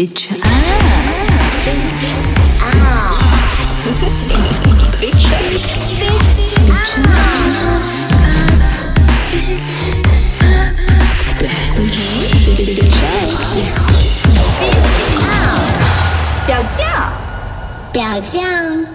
Bitch up，表酱，表酱。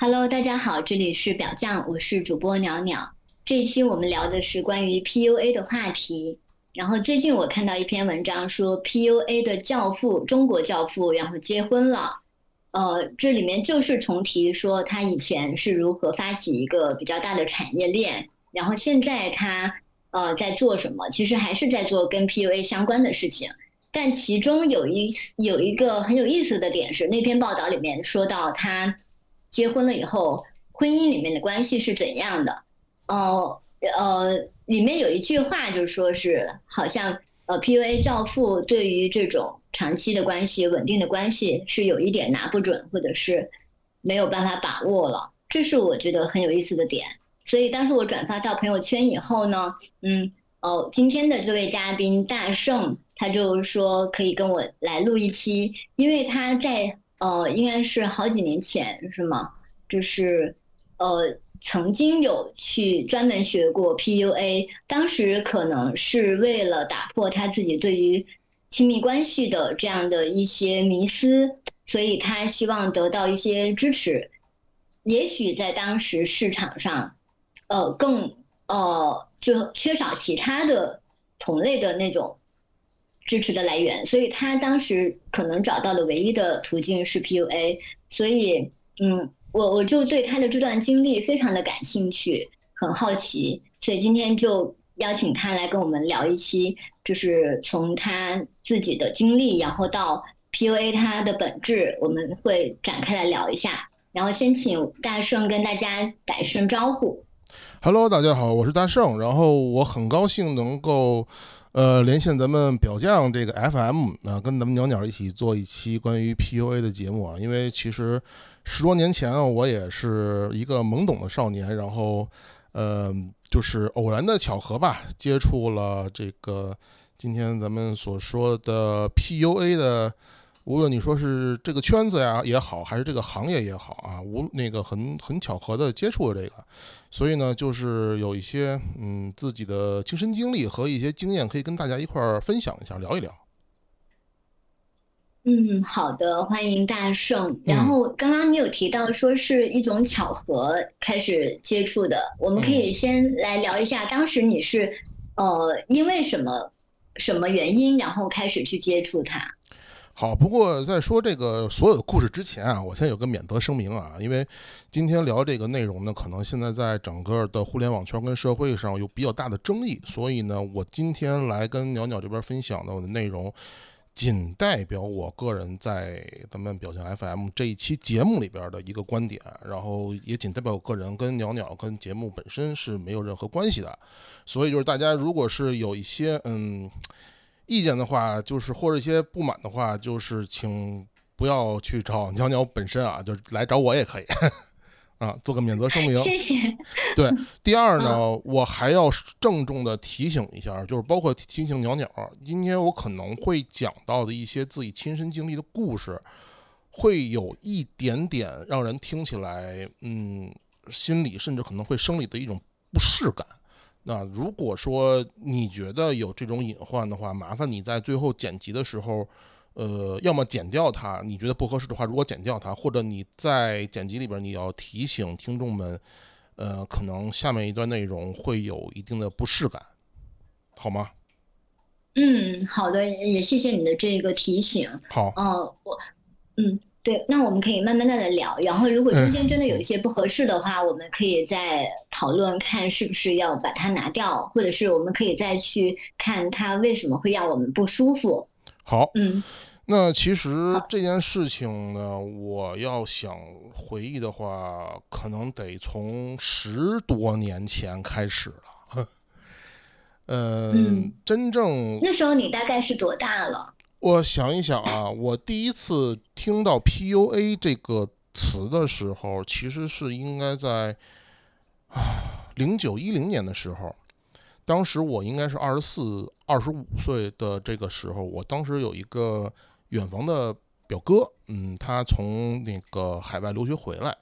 Hello，大家好，这里是表酱，我是主播鸟鸟。这一期我们聊的是关于 PUA 的话题。然后最近我看到一篇文章说，PUA 的教父，中国教父，然后结婚了。呃，这里面就是重提说他以前是如何发起一个比较大的产业链，然后现在他呃在做什么？其实还是在做跟 PUA 相关的事情。但其中有一有一个很有意思的点是，那篇报道里面说到他结婚了以后，婚姻里面的关系是怎样的？呃呃，里面有一句话就是说是好像呃 PUA 教父对于这种长期的关系、稳定的关系是有一点拿不准，或者是没有办法把握了，这是我觉得很有意思的点。所以当时我转发到朋友圈以后呢，嗯哦，今天的这位嘉宾大圣他就说可以跟我来录一期，因为他在呃应该是好几年前是吗？就是呃。曾经有去专门学过 PUA，当时可能是为了打破他自己对于亲密关系的这样的一些迷思，所以他希望得到一些支持。也许在当时市场上，呃，更呃就缺少其他的同类的那种支持的来源，所以他当时可能找到的唯一的途径是 PUA。所以，嗯。我我就对他的这段经历非常的感兴趣，很好奇，所以今天就邀请他来跟我们聊一期，就是从他自己的经历，然后到 PUA 它的本质，我们会展开来聊一下。然后先请大圣跟大家打一声招呼。Hello，大家好，我是大圣，然后我很高兴能够。呃，连线咱们表匠这个 FM 啊，跟咱们鸟鸟一起做一期关于 PUA 的节目啊。因为其实十多年前啊，我也是一个懵懂的少年，然后呃，就是偶然的巧合吧，接触了这个今天咱们所说的 PUA 的，无论你说是这个圈子呀也好，还是这个行业也好啊，无那个很很巧合的接触了这个。所以呢，就是有一些嗯自己的亲身经历和一些经验，可以跟大家一块儿分享一下，聊一聊。嗯，好的，欢迎大圣。然后刚刚你有提到说是一种巧合开始接触的，我们可以先来聊一下，当时你是呃因为什么什么原因，然后开始去接触它。好，不过在说这个所有的故事之前啊，我先有个免责声明啊，因为今天聊这个内容呢，可能现在在整个的互联网圈跟社会上有比较大的争议，所以呢，我今天来跟鸟鸟这边分享的我的内容，仅代表我个人在咱们表象 FM 这一期节目里边的一个观点，然后也仅代表我个人，跟鸟鸟跟节目本身是没有任何关系的，所以就是大家如果是有一些嗯。意见的话，就是或者一些不满的话，就是请不要去找鸟鸟本身啊，就来找我也可以 啊，做个免责声明。谢谢。对，第二呢，我还要郑重的提醒一下，就是包括提醒鸟鸟，今天我可能会讲到的一些自己亲身经历的故事，会有一点点让人听起来，嗯，心里甚至可能会生理的一种不适感。那如果说你觉得有这种隐患的话，麻烦你在最后剪辑的时候，呃，要么剪掉它，你觉得不合适的话，如果剪掉它，或者你在剪辑里边你要提醒听众们，呃，可能下面一段内容会有一定的不适感，好吗？嗯，好的，也谢谢你的这个提醒。好，嗯、呃，我，嗯。对，那我们可以慢慢的来聊。然后，如果中间真的有一些不合适的话，我们可以再讨论，看是不是要把它拿掉，或者是我们可以再去看它为什么会让我们不舒服。好，嗯，那其实这件事情呢，我要想回忆的话，可能得从十多年前开始了。呃、嗯，真正那时候你大概是多大了？我想一想啊，我第一次听到 PUA 这个词的时候，其实是应该在啊零九一零年的时候，当时我应该是二十四二十五岁的这个时候，我当时有一个远房的表哥，嗯，他从那个海外留学回来，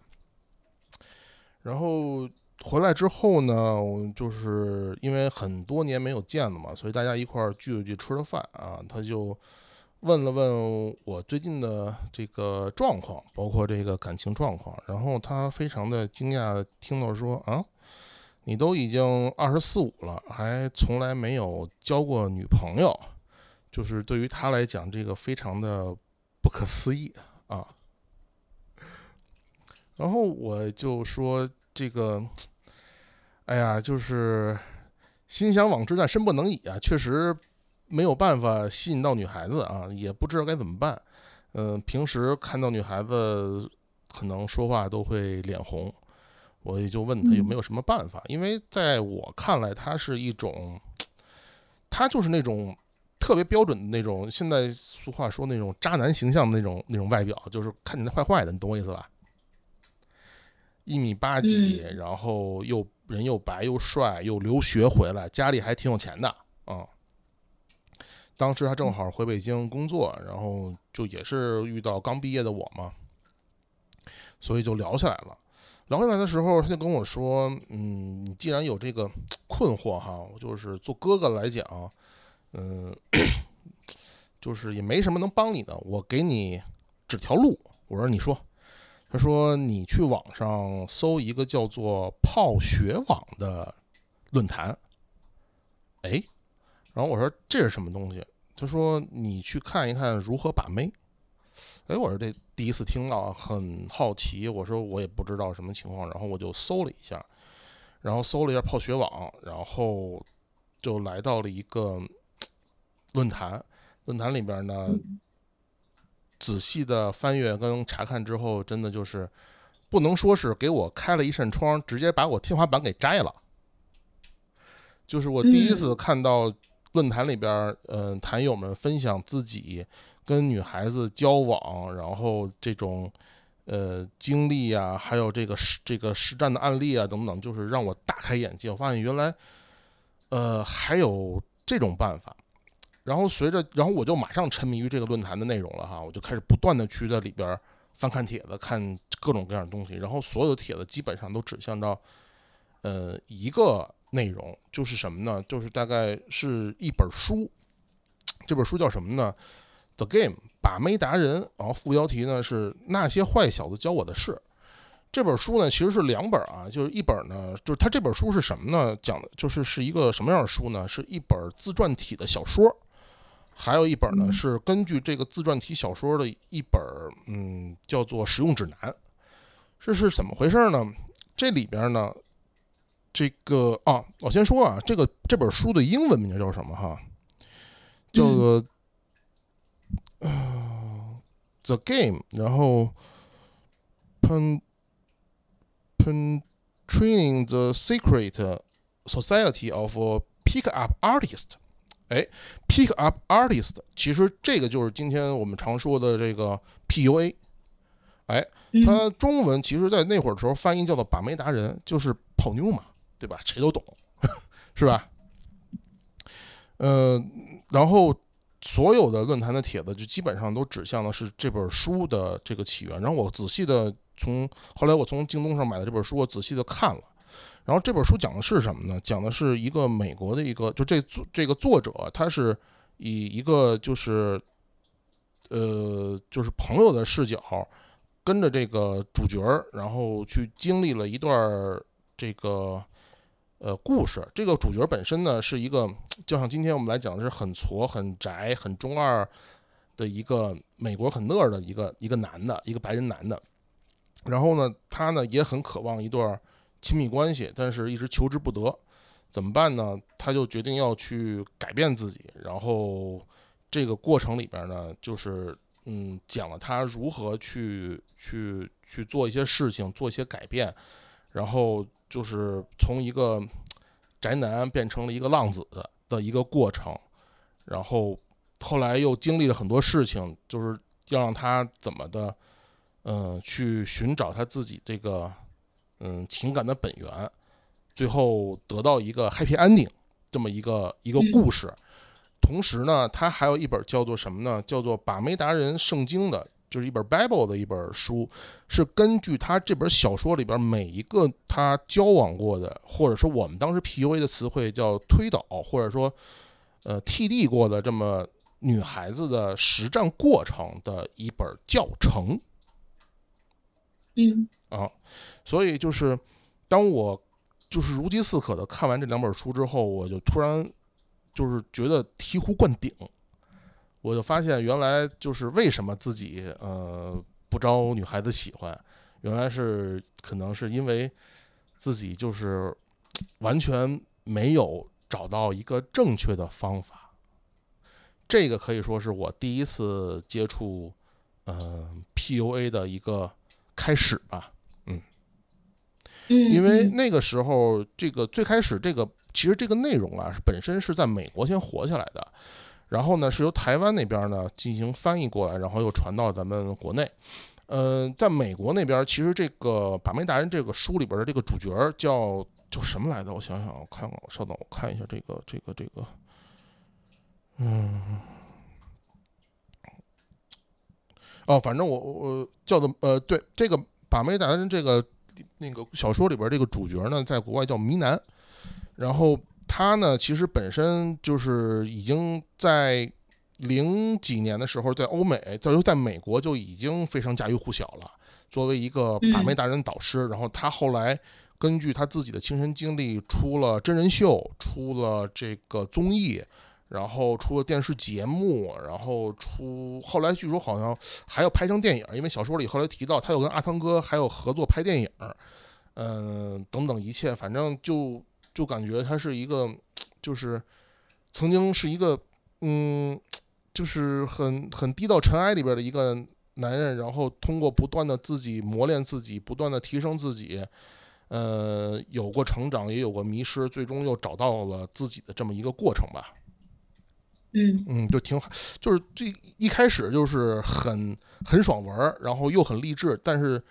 然后回来之后呢，就是因为很多年没有见了嘛，所以大家一块儿聚了聚，吃了饭啊，他就问了问我最近的这个状况，包括这个感情状况，然后他非常的惊讶，听到说啊。你都已经二十四五了，还从来没有交过女朋友，就是对于他来讲，这个非常的不可思议啊。然后我就说这个，哎呀，就是心想往之，但身不能已啊，确实没有办法吸引到女孩子啊，也不知道该怎么办。嗯，平时看到女孩子，可能说话都会脸红。我也就问他有没有什么办法，因为在我看来，她是一种，她就是那种特别标准的那种，现在俗话说那种渣男形象的那种那种外表，就是看起来坏坏的，你懂我意思吧？一米八几，然后又人又白又帅，又留学回来，家里还挺有钱的啊。当时他正好回北京工作，然后就也是遇到刚毕业的我嘛，所以就聊起来了。聊起来的时候，他就跟我说：“嗯，你既然有这个 困惑哈，我就是做哥哥来讲，嗯，就是也没什么能帮你的，我给你指条路。”我说：“你说。”他说：“你去网上搜一个叫做‘泡学网’的论坛。”哎，然后我说：“这是什么东西？”他说：“你去看一看如何把妹。”哎，我说这第一次听到，很好奇。我说我也不知道什么情况，然后我就搜了一下，然后搜了一下泡学网，然后就来到了一个论坛。论坛里边呢，仔细的翻阅跟查看之后，真的就是不能说是给我开了一扇窗，直接把我天花板给摘了。就是我第一次看到论坛里边，嗯，坛友们分享自己。跟女孩子交往，然后这种，呃，经历啊，还有这个实这个实战的案例啊，等等，就是让我大开眼界。我发现原来，呃，还有这种办法。然后随着，然后我就马上沉迷于这个论坛的内容了哈，我就开始不断的去在里边翻看帖子，看各种各样的东西。然后所有的帖子基本上都指向到，呃，一个内容，就是什么呢？就是大概是一本书。这本书叫什么呢？The Game 把妹达人，然后副标题呢是那些坏小子教我的事。这本书呢其实是两本啊，就是一本呢，就是它这本书是什么呢？讲的就是是一个什么样的书呢？是一本自传体的小说，还有一本呢是根据这个自传体小说的一本，嗯，叫做使用指南。这是怎么回事呢？这里边呢，这个啊，我先说啊，这个这本书的英文名叫什么哈？叫做。啊，The Game，然后，pen pen training the secret society of pick up artist，哎，pick up artist，其实这个就是今天我们常说的这个 PUA，哎，它中文其实在那会儿的时候翻译叫做把妹达人，就是泡妞嘛，对吧？谁都懂，是吧？呃，然后。所有的论坛的帖子就基本上都指向的是这本书的这个起源。然后我仔细的从后来我从京东上买的这本书，我仔细的看了。然后这本书讲的是什么呢？讲的是一个美国的一个，就这作这个作者他是以一个就是呃就是朋友的视角，跟着这个主角，然后去经历了一段这个。呃，故事这个主角本身呢，是一个就像今天我们来讲的是很矬、很宅、很中二的一个美国很乐的一个一个男的，一个白人男的。然后呢，他呢也很渴望一段亲密关系，但是一直求之不得，怎么办呢？他就决定要去改变自己。然后这个过程里边呢，就是嗯，讲了他如何去去去做一些事情，做一些改变。然后就是从一个宅男变成了一个浪子的一个过程，然后后来又经历了很多事情，就是要让他怎么的，嗯，去寻找他自己这个嗯情感的本源，最后得到一个 happy ending 这么一个一个故事。同时呢，他还有一本叫做什么呢？叫做《把妹达人圣经》的，就是一本 Bible 的一本书，是根据他这本小说里边每一个他交往过的，或者说我们当时 PUA 的词汇叫推导，或者说呃 TD 过的这么女孩子的实战过程的一本教程。嗯啊，所以就是当我就是如饥似渴的看完这两本书之后，我就突然就是觉得醍醐灌顶，我就发现原来就是为什么自己呃不招女孩子喜欢，原来是可能是因为自己就是完全没有找到一个正确的方法。这个可以说是我第一次接触嗯、呃 PUA 的一个开始吧。嗯，因为嗯那个时候，这个最开始这个其实这个内容啊，本身是在美国先火起来的，然后呢是由台湾那边呢进行翻译过来，然后又传到咱们国内。呃，在美国那边，其实这个《把妹达人》这个书里边的这个主角叫叫什么来着？我想想，我看看，稍等，我看一下这个这个这个，嗯，哦，反正我我叫做呃，对这个《把妹达人》这个那个小说里边这个主角呢，在国外叫迷男，然后他呢，其实本身就是已经在零几年的时候，在欧美，在在美国就已经非常家喻户晓了。作为一个把妹达人导师，然后他后来根据他自己的亲身经历，出了真人秀，出了这个综艺。然后出了电视节目，然后出后来据说好像还要拍成电影，因为小说里后来提到他有跟阿汤哥还有合作拍电影，嗯、等等一切，反正就就感觉他是一个，就是曾经是一个，嗯，就是很很低到尘埃里边的一个男人，然后通过不断的自己磨练自己，不断的提升自己，呃，有过成长，也有过迷失，最终又找到了自己的这么一个过程吧。嗯嗯，就挺好，就是最一开始就是很很爽文儿，然后又很励志，但是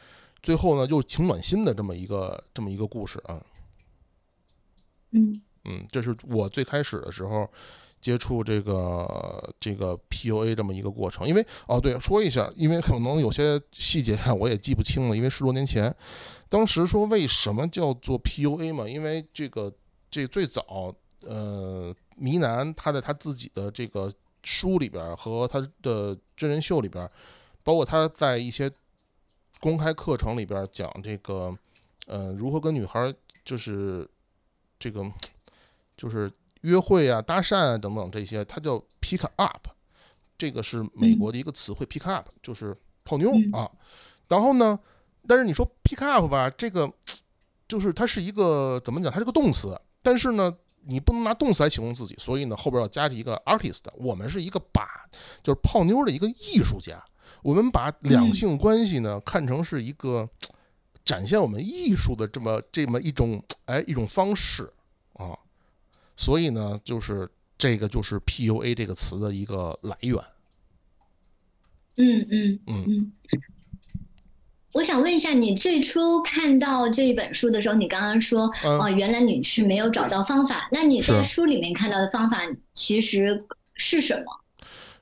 最后呢又挺暖心的这么一个这么一个故事啊。嗯，这是我最开始的时候接触这个这个 PUA 这么一个过程。因为哦，对，说一下，因为可能有些细节我也记不清了，因为十多年前，当时说为什么叫做 PUA 嘛？因为这个这最早呃，迷男他在他自己的这个书里边和他的真人秀里边，包括他在一些公开课程里边讲这个呃如何跟女孩就是这个就是约会啊、搭讪啊等等这些，它叫 pick up，这个是美国的一个词汇、pick up 就是泡妞嗯啊。然后呢，但是你说 pick up 吧，这个就是它是一个怎么讲？它是个动词，但是呢，你不能拿动词来形容自己，所以呢，后边要加一个 artist。我们是一个把就是泡妞的一个艺术家，我们把两性关系呢看成是一个 展现我们艺术的这么这么一种哎一种方式啊，所以呢，就是这个就是 PUA 这个词的一个来源。嗯嗯嗯嗯。我想问一下，你最初看到这本书的时候，你刚刚说，嗯哦，原来你是没有找到方法。那你在书里面看到的方法其实是什么？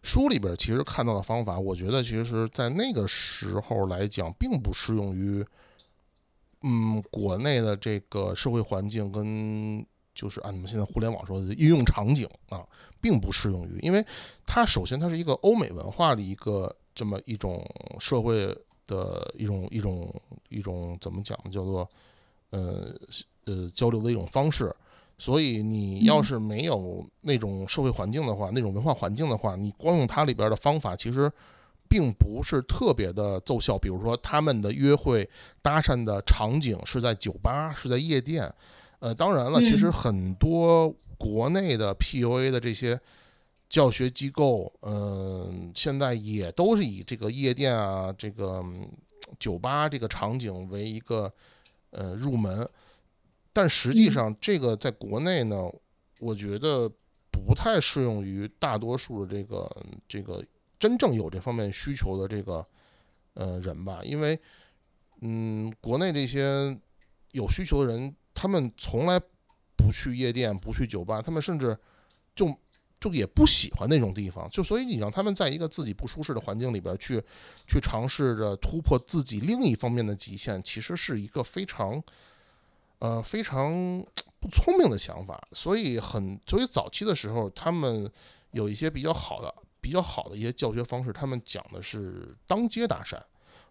书里边其实看到的方法，我觉得其实在那个时候来讲，并不适用于，嗯，国内的这个社会环境跟就是按你们现在互联网说的应用场景啊，并不适用于，因为它首先它是一个欧美文化的一个这么一种社会的一种一种一种怎么讲，叫做呃呃交流的一种方式。所以你要是没有那种社会环境的话，那种文化环境的话，你光用它里边的方法，其实并不是特别的奏效。比如说，他们的约会搭讪的场景是在酒吧，是在夜店。呃，当然了，其实很多国内的 PUA 的这些教学机构，嗯、现在也都是以这个夜店啊、这个嗯酒吧这个场景为一个呃入门。但实际上，这个在国内呢，我觉得不太适用于大多数的这个这个真正有这方面需求的这个呃人吧，因为嗯，国内这些有需求的人，他们从来不去夜店，不去酒吧，他们甚至就就也不喜欢那种地方，就所以你让他们在一个自己不舒适的环境里边去，去尝试着突破自己另一方面的极限，其实是一个非常，呃，非常不聪明的想法。所以很，所以早期的时候，他们有一些比较好的、比较好的一些教学方式，他们讲的是当街搭讪。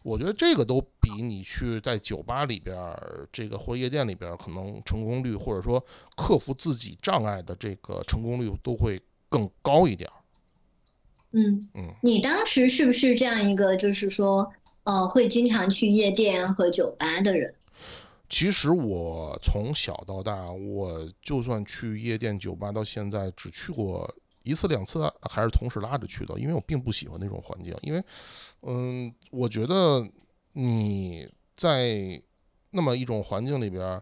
我觉得这个都比你去在酒吧里边儿，这个或夜店里边儿，可能成功率或者说克服自己障碍的这个成功率都会。更高一点嗯嗯，你当时是不是这样一个，就是说，呃，会经常去夜店和酒吧的人？其实我从小到大，我就算去夜店、酒吧，到现在只去过一次两次，还是同时拉着去的，因为我并不喜欢那种环境，因为，嗯，我觉得你在那么一种环境里边，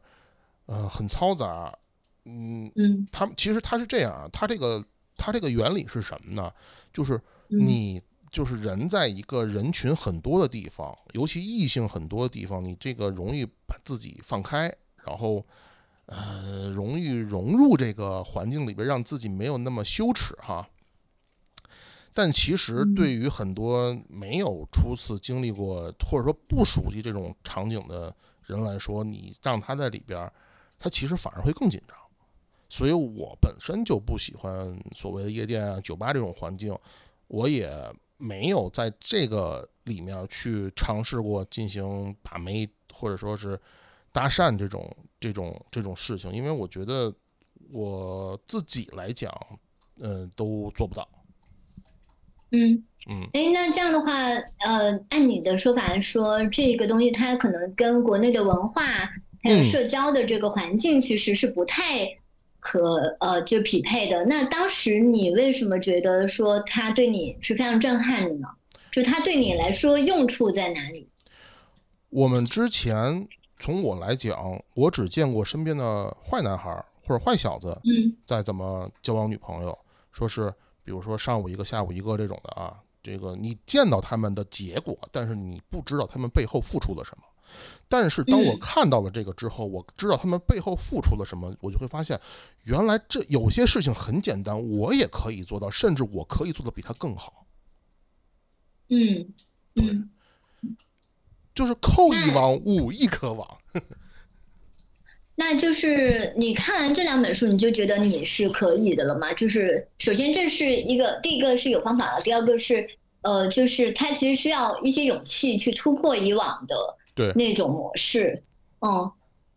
呃，很嘈杂，嗯嗯，他其实他是这样啊，他这个。他这个原理是什么呢？就是你就是人在一个人群很多的地方，尤其异性很多的地方，你这个容易把自己放开，然后呃容易融入这个环境里边，让自己没有那么羞耻哈。但其实对于很多没有初次经历过或者说不熟悉这种场景的人来说，你让他在里边，他其实反而会更紧张。所以我本身就不喜欢所谓的夜店啊、酒吧这种环境，我也没有在这个里面去尝试过进行把妹或者说是搭讪这种这种这种事情，因为我觉得我自己来讲，嗯，都做不到。嗯嗯，哎，那这样的话，呃，按你的说法来说，这个东西它可能跟国内的文化还有社交的这个环境其实是不太。和呃，就匹配的。那当时你为什么觉得说它对你是非常震撼的呢？就它对你来说用处在哪里？我们之前从我来讲，我只见过身边的坏男孩或者坏小子，嗯，在怎么交往女朋友，说是比如说上午一个，下午一个这种的啊。这个你见到他们的结果，但是你不知道他们背后付出了什么。但是当我看到了这个之后，我知道他们背后付出了什么，我就会发现，原来这有些事情很简单，我也可以做到，甚至我可以做的比他更好。嗯，对，就是扣一网，无一可网。那就是你看完这两本书，你就觉得你是可以的了吗？就是首先这是一个，第一个是有方法了，第二个是呃，就是它其实需要一些勇气去突破以往的。对那种模式，嗯，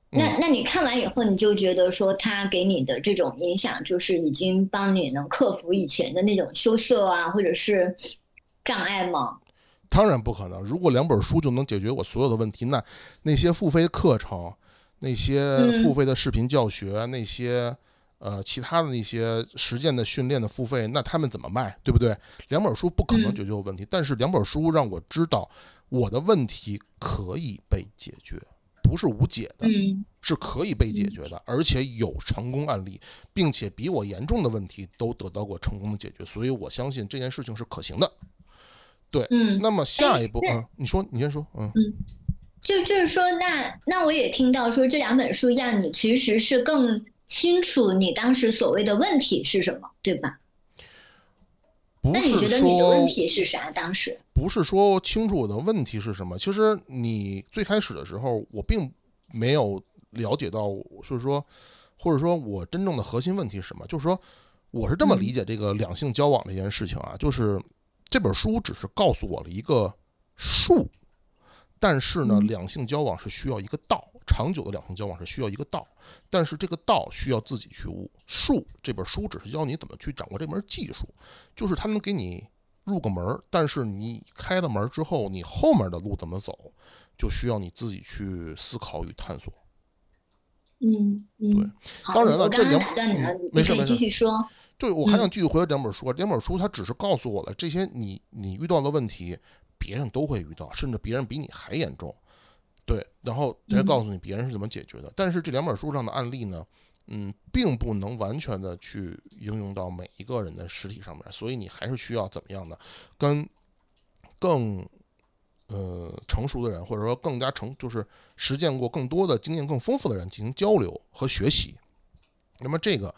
那那你看完以后，你就觉得说他给你的这种影响，就是已经帮你能克服以前的那种羞涩啊，或者是障碍吗？当然不可能。如果两本书就能解决我所有的问题，那那些付费课程、那些付费的视频教学、那些呃其他的那些实践的训练的付费，那他们怎么卖？对不对？两本书不可能解决我问题，但是两本书让我知道。我的问题可以被解决，不是无解的，是可以被解决的，而且有成功案例，并且比我严重的问题都得到过成功的解决，所以我相信这件事情是可行的。对，嗯，那么下一步，嗯，你说，你先说，嗯，嗯，就就是说，那那我也听到说这两本书让你其实是更清楚你当时所谓的问题是什么，对吧？那你觉得你的问题是啥？当时不是说清楚我的问题是什么。其实你最开始的时候，我并没有了解到，就是说，或者说我真正的核心问题是什么？就是说，我是这么理解这个两性交往这件事情啊，就是这本书只是告诉我了一个术，但是呢，两性交往是需要一个道。长久的两性交往是需要一个道，但是这个道需要自己去悟。术这本书只是教你怎么去掌握这门技术，就是它能给你入个门儿，但是你开了门之后，你后面的路怎么走，就需要你自己去思考与探索。嗯，对，当然了，这两没事没事，继续说。对，我还想继续回到两本书，两本书它只是告诉我了这些你你遇到的问题，别人都会遇到，甚至别人比你还严重。对，然后再告诉你别人是怎么解决的。但是这两本书上的案例呢，嗯，并不能完全的去应用到每一个人的实体上面，所以你还是需要怎么样的，跟更呃成熟的人，或者说更加成就是实践过更多的经验更丰富的人进行交流和学习。那么这个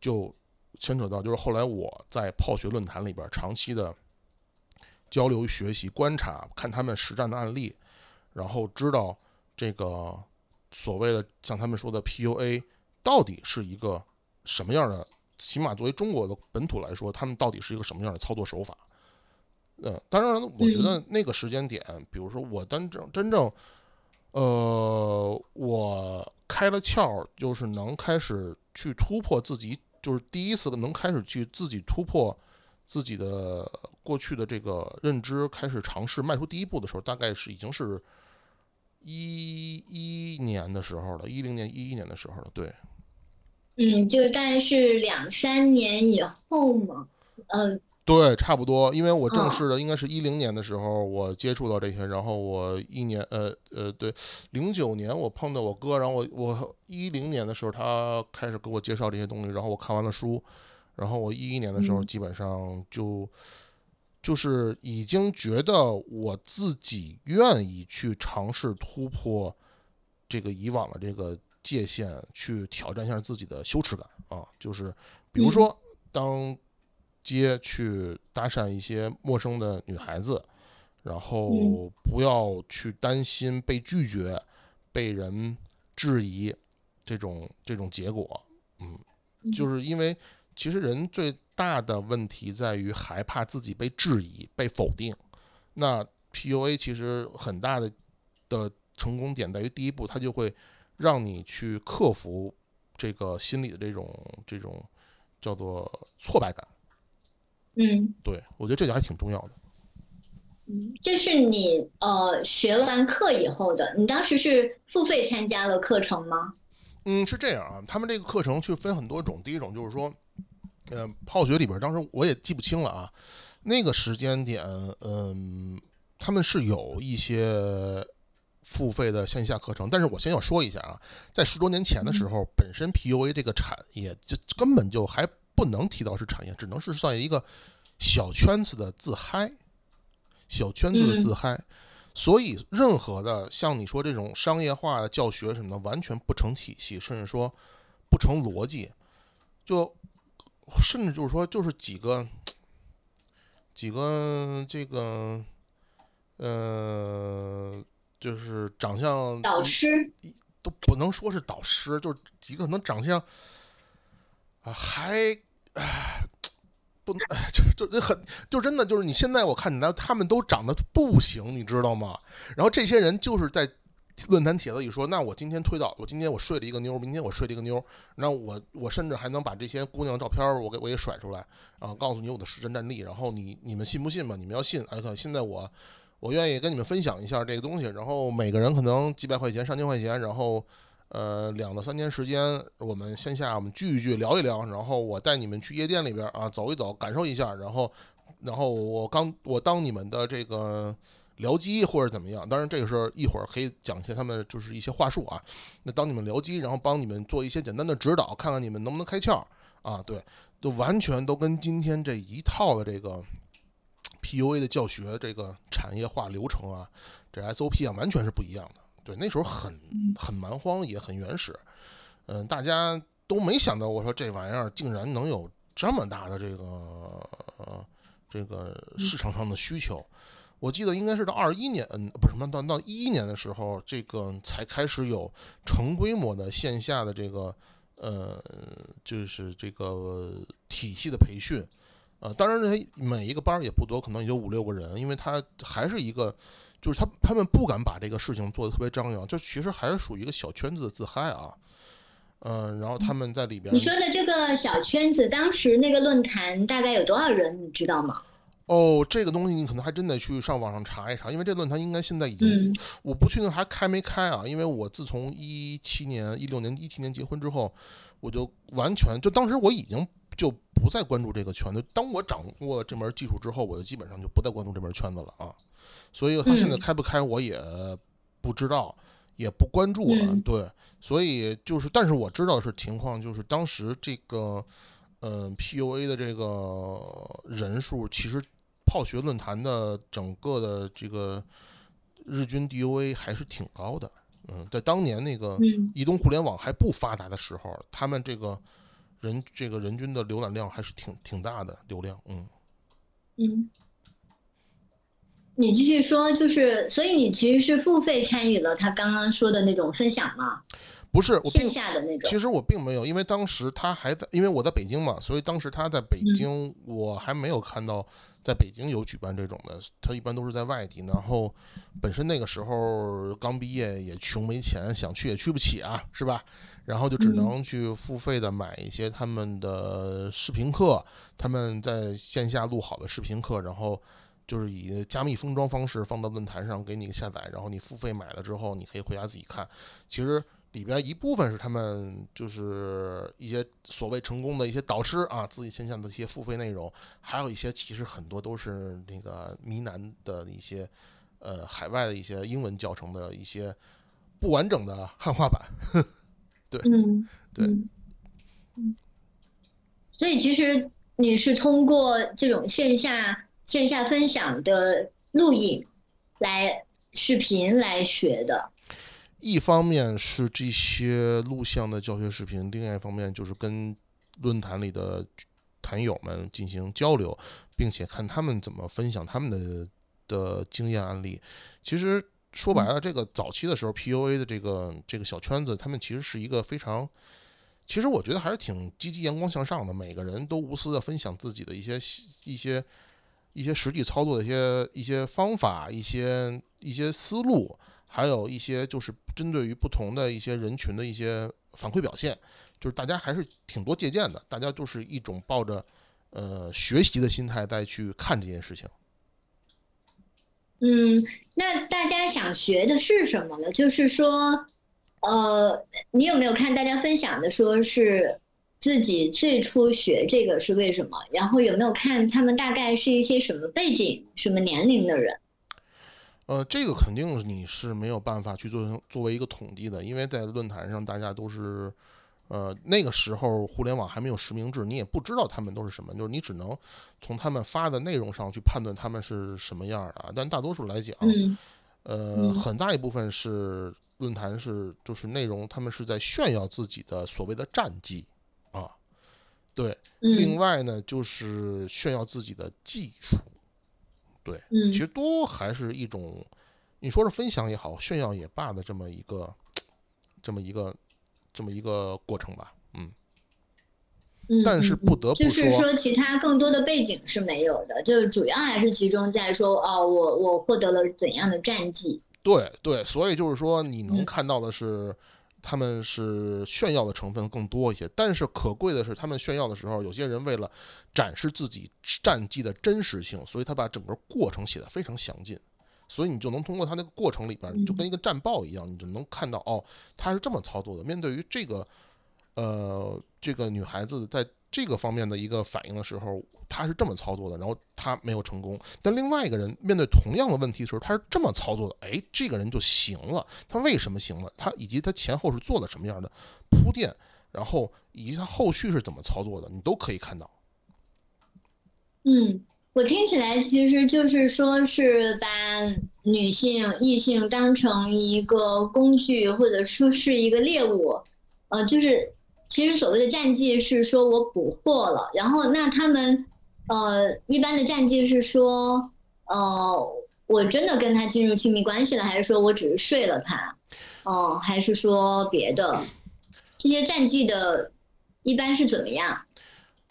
就牵扯到就是后来我在泡学论坛里边长期的交流学习、观察，看他们实战的案例，然后知道这个所谓的像他们说的 PUA 到底是一个什么样的，起码作为中国的本土来说，他们到底是一个什么样的操作手法。嗯，当然，我觉得那个时间点，比如说我真正真正，呃，我开了窍，就是能开始去突破自己，就是第一次能开始去自己突破自己的过去的这个认知，开始尝试迈出第一步的时候，大概是已经是一一年的时候了，一零年、一一年的时候了，对。嗯，就是大概是两三年以后嘛，嗯。对，差不多，因为我正式的应该是一零年的时候，我接触到这些，然后我一年，呃呃，对，零九年我碰到我哥，然后我我一零年的时候他开始给我介绍这些东西，然后我看完了书，然后我一一年的时候基本上就就是已经觉得我自己愿意去尝试突破这个以往的这个界限，去挑战一下自己的羞耻感啊，就是比如说当。街去搭讪一些陌生的女孩子，然后不要去担心被拒绝、被人质疑这种这种结果。嗯，就是因为其实人最大的问题在于害怕自己被质疑、被否定。那 PUA 其实很大的的成功点在于第一步，它就会让你去克服这个心理的这种这种叫做挫败感。嗯，对，我觉得这点还挺重要的。嗯，这是你呃学完课以后的，你当时是付费参加了课程吗？嗯，是这样啊，他们这个课程去分很多种，第一种就是说，呃，泡学里边，当时我也记不清了啊，那个时间点，嗯，他们是有一些付费的线下课程，但是我先要说一下啊，在十多年前的时候，本身 PUA 这个产业就根本就还。不能提到是产业，只能是算一个小圈子的自嗨，小圈子的自嗨。所以，任何的像你说这种商业化的教学什么的，完全不成体系，甚至说不成逻辑。就甚至就是说，就是几个几个这个呃，就是长相导师都不能说是导师，就是几个可能长相。啊，还，唉，不能，就就很，就真的就是你现在我看你来，他们都长得不行，你知道吗？然后这些人就是在论坛帖子里说，那我今天推到，我今天我睡了一个妞，明天我睡了一个妞，那我我甚至还能把这些姑娘照片我给我给甩出来啊，告诉你我的实战战力，然后你你们信不信吧？你们要信，哎，可现在我我愿意跟你们分享一下这个东西，然后每个人可能几百块钱、上千块钱，然后。呃，两到三年时间，我们线下我们聚一聚，聊一聊，然后我带你们去夜店里边啊走一走，感受一下，然后，然后我刚我当你们的这个僚机或者怎么样，当然这个时候一会儿可以讲一些他们就是一些话术啊，那当你们僚机，然后帮你们做一些简单的指导，看看你们能不能开窍啊，对，都完全都跟今天这一套的这个 PUA 的教学这个产业化流程啊，这 SOP 啊，完全是不一样的。对，那时候很很蛮荒，也很原始，嗯，大家都没想到，我说这玩意儿竟然能有这么大的这个这个市场上的需求。我记得应该是到二一年，嗯，不是什么，到到一一年的时候，这个才开始有成规模的线下的这个呃，就是这个体系的培训。呃，当然，这每一个班儿也不多，可能也就五六个人，因为它还是一个。就是他，他们不敢把这个事情做得特别张扬，就其实还是属于一个小圈子的自嗨啊，嗯，然后他们在里边。你说的这个小圈子，当时那个论坛大概有多少人，你知道吗？哦，这个东西你可能还真得去上网上查一查，因为这论坛应该现在已经，我不确定还开没开啊，因为我自从一七年、一六年、一七年结婚之后，我就完全就当时我已经就不再关注这个圈子，当我掌握了这门技术之后，我就基本上就不再关注这门圈子了啊。所以他现在开不开我也不知道，也不关注了。对，所以就是，但是我知道是情况，就是当时这个，嗯，PUA 的这个人数，其实泡学论坛的整个的这个日均 DUA 还是挺高的。嗯，在当年那个移动互联网还不发达的时候，他们这个人这个人均的浏览量还是挺挺大的流量，嗯。嗯，你继续说，就是所以你其实是付费参与了他刚刚说的那种分享吗？不是，我线下的那种。其实我并没有，因为当时他还在，因为我在北京嘛，所以当时他在北京，我还没有看到在北京有举办这种的。他一般都是在外地，然后本身那个时候刚毕业，也穷没钱，想去也去不起啊，是吧？然后就只能去付费的买一些他们的视频课，他们在线下录好的视频课，然后就是以加密封装方式放到论坛上给你下载，然后你付费买了之后，你可以回家自己看。其实。里边一部分是他们就是一些所谓成功的一些导师啊，自己线下的一些付费内容，还有一些其实很多都是那个呢喃的一些呃海外的一些英文教程的一些不完整的汉化版。对，嗯，对，嗯，所以其实你是通过这种线下线下分享的录影来视频来学的。一方面是这些录像的教学视频，另外一方面就是跟论坛里的坛友们进行交流，并且看他们怎么分享他们的的经验案例。其实说白了，这个早期的时候，PUA 的这个这个小圈子，他们其实是一个非常，其实我觉得还是挺积极、阳光向上的。每个人都无私的分享自己的一些一些一些实际操作的一些一些方法、一些一些思路。还有一些就是针对于不同的一些人群的一些反馈表现，就是大家还是挺多借鉴的，大家都是一种抱着呃学习的心态再去看这件事情。嗯，那大家想学的是什么呢？就是说，呃，你有没有看大家分享的，说是自己最初学这个是为什么？然后有没有看他们大概是一些什么背景、什么年龄的人？呃，这个肯定你是没有办法去做作为一个统计的，因为在论坛上大家都是，呃，那个时候互联网还没有实名制，你也不知道他们都是什么，就是你只能从他们发的内容上去判断他们是什么样的。但大多数来讲，呃，很大一部分是论坛是就是内容，他们是在炫耀自己的所谓的战绩啊，对，另外呢就是炫耀自己的技术。对，嗯，其实都还是一种，你说是分享也好，炫耀也罢的这么一个，这么一个，这么一个过程吧，嗯，但是不得不说，就是说其他更多的背景是没有的，就是主要还是集中在说，哦，我我获得了怎样的战绩？对对，所以就是说你能看到的是。他们是炫耀的成分更多一些，但是可贵的是，他们炫耀的时候，有些人为了展示自己战绩的真实性，所以他把整个过程写得非常详尽，所以你就能通过他那个过程里边，你就跟一个战报一样，你就能看到哦，他是这么操作的。面对于这个，呃，这个女孩子在。这个方面的一个反应的时候，他是这么操作的，然后他没有成功。但另外一个人面对同样的问题的时候，他是这么操作的，哎，这个人就行了。他为什么行了？他以及他前后是做了什么样的铺垫，然后以及他后续是怎么操作的，你都可以看到。嗯，我听起来其实就是说是把女性、异性当成一个工具，或者说是一个猎物，呃，就是。其实所谓的战绩是说我捕获了，然后那他们，呃，一般的战绩是说，呃，我真的跟他进入亲密关系了，还是说我只是睡了他，哦，还是说别的？这些战绩的一般是怎么样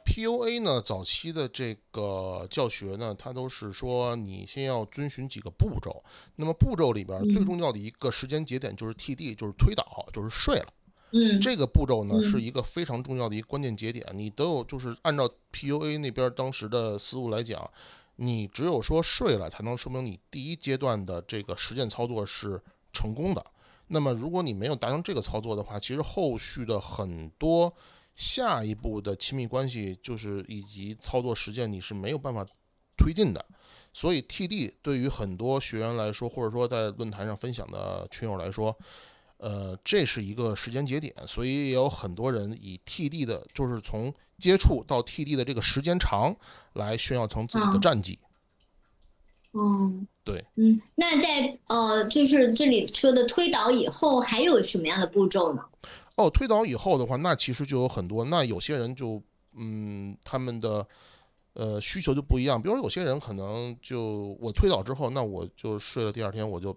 ？PUA 呢？早期的这个教学呢，它都是说你先要遵循几个步骤，那么步骤里边最重要的一个时间节点就是 TD，就是推倒，就是睡了。嗯，这个步骤呢是一个非常重要的一个关键节点。你都有就是按照 PUA 那边当时的思路来讲，你只有说睡了，才能说明你第一阶段的这个实践操作是成功的。那么如果你没有达成这个操作的话，其实后续的很多下一步的亲密关系，就是以及操作实践，你是没有办法推进的。所以 TD 对于很多学员来说，或者说在论坛上分享的群友来说，呃，这是一个时间节点，所以也有很多人以 TD 的，就是从接触到 TD 的这个时间长来炫耀成自己的战绩。嗯，对，嗯，那在呃，就是这里说的推导以后，还有什么样的步骤呢？哦，推倒以后的话，那其实就有很多，那有些人就嗯，他们的呃需求就不一样。比如说有些人可能就我推倒之后，那我就睡了，第二天我就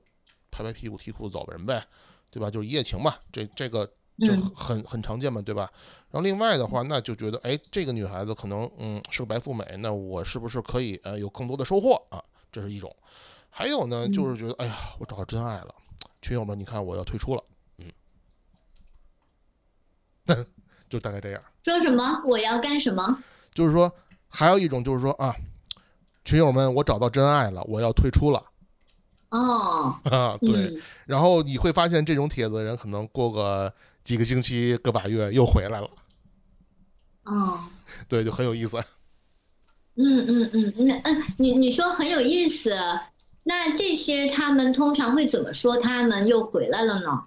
拍拍屁股提裤子走人呗，对吧？就是一夜情嘛，这这个就嗯很很常见嘛，对吧？然后另外的话，那就觉得哎，这个女孩子可能嗯是个白富美，那我是不是可以呃有更多的收获啊？这是一种。还有呢，就是觉得哎呀，我找到真爱了，群友们，你看我要退出了，嗯，就大概这样。说什么？我要干什么？就是说，还有一种就是说啊，群友们，我找到真爱了，我要退出了哦，啊，对。嗯，然后你会发现，这种帖子的人可能过个几个星期、个把月又回来了，哦，对，就很有意思。嗯嗯嗯，那嗯，你你说很有意思。那这些他们通常会怎么说？他们又回来了呢？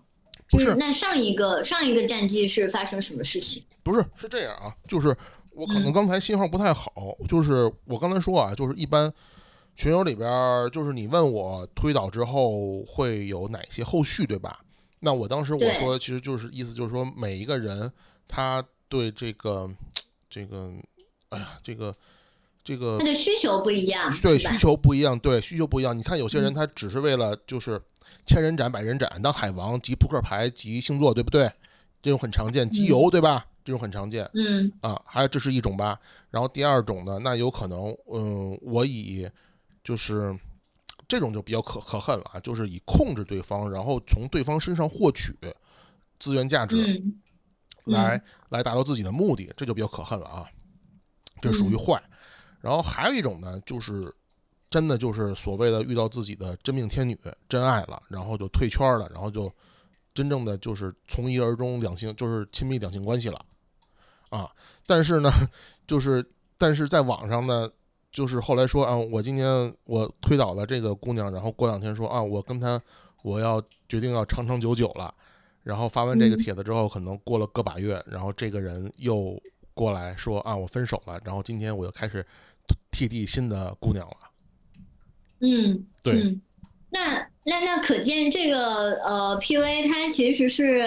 不是就是那上一个上一个战绩是发生什么事情？不是，是这样啊，就是我可能嗯刚才信号不太好，就是我刚才说啊，就是一般群友里边儿，就是你问我推倒之后会有哪些后续，对吧？那我当时我对说，其实就是意思就是说，每一个人他对这个这个，哎呀，这个这个他的需求不一样，对需求不一样，对需求不一样。你看有些人嗯他只是为了就是千人斩、百人斩当海王，集扑克牌、集星座，对不对？这种很常见，集邮，对吧？这种很常见嗯啊。还有这是一种吧。然后第二种呢，那有可能，嗯，我以就是这种就比较可可恨了啊，就是以控制对方，然后从对方身上获取资源价值。嗯来来达到自己的目的，这就比较可恨了啊，这属于嗯坏。然后还有一种呢，就是真的就是所谓的遇到自己的真命天女、真爱了，然后就退圈了，然后就真正的就是从一而终两性，就是亲密两性关系了啊。但是呢，就是但是在网上呢，就是后来说啊，我今天我推倒了这个姑娘，然后过两天说啊，我跟她我要决定要长长久久了。然后发完这个嗯帖子之后，可能过了个把月，然后这个人又过来说啊，我分手了，然后今天我又开始替地新的姑娘了。嗯，对嗯，那那那可见这个呃 PUA 它其实是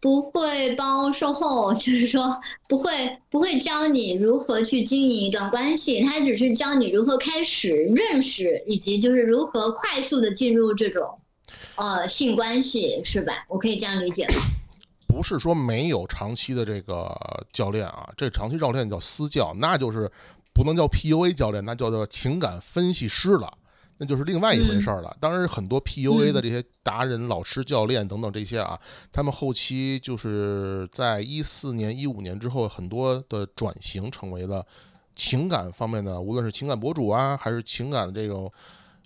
不会包售后，就是说不会不会教你如何去经营一段关系，它只是教你如何开始认识，以及就是如何快速的进入这种呃性关系，是吧？我可以这样理解吗？不是说没有长期的这个教练啊，这长期教练叫私教，那就是不能叫 PUA 教练，那叫做情感分析师了，那就是另外一回事儿了。当然，很多 PUA 的这些达人、老师、教练等等这些啊，他们后期就是在一四年、一五年之后，很多的转型成为了情感方面的，无论是情感博主啊，还是情感的这种，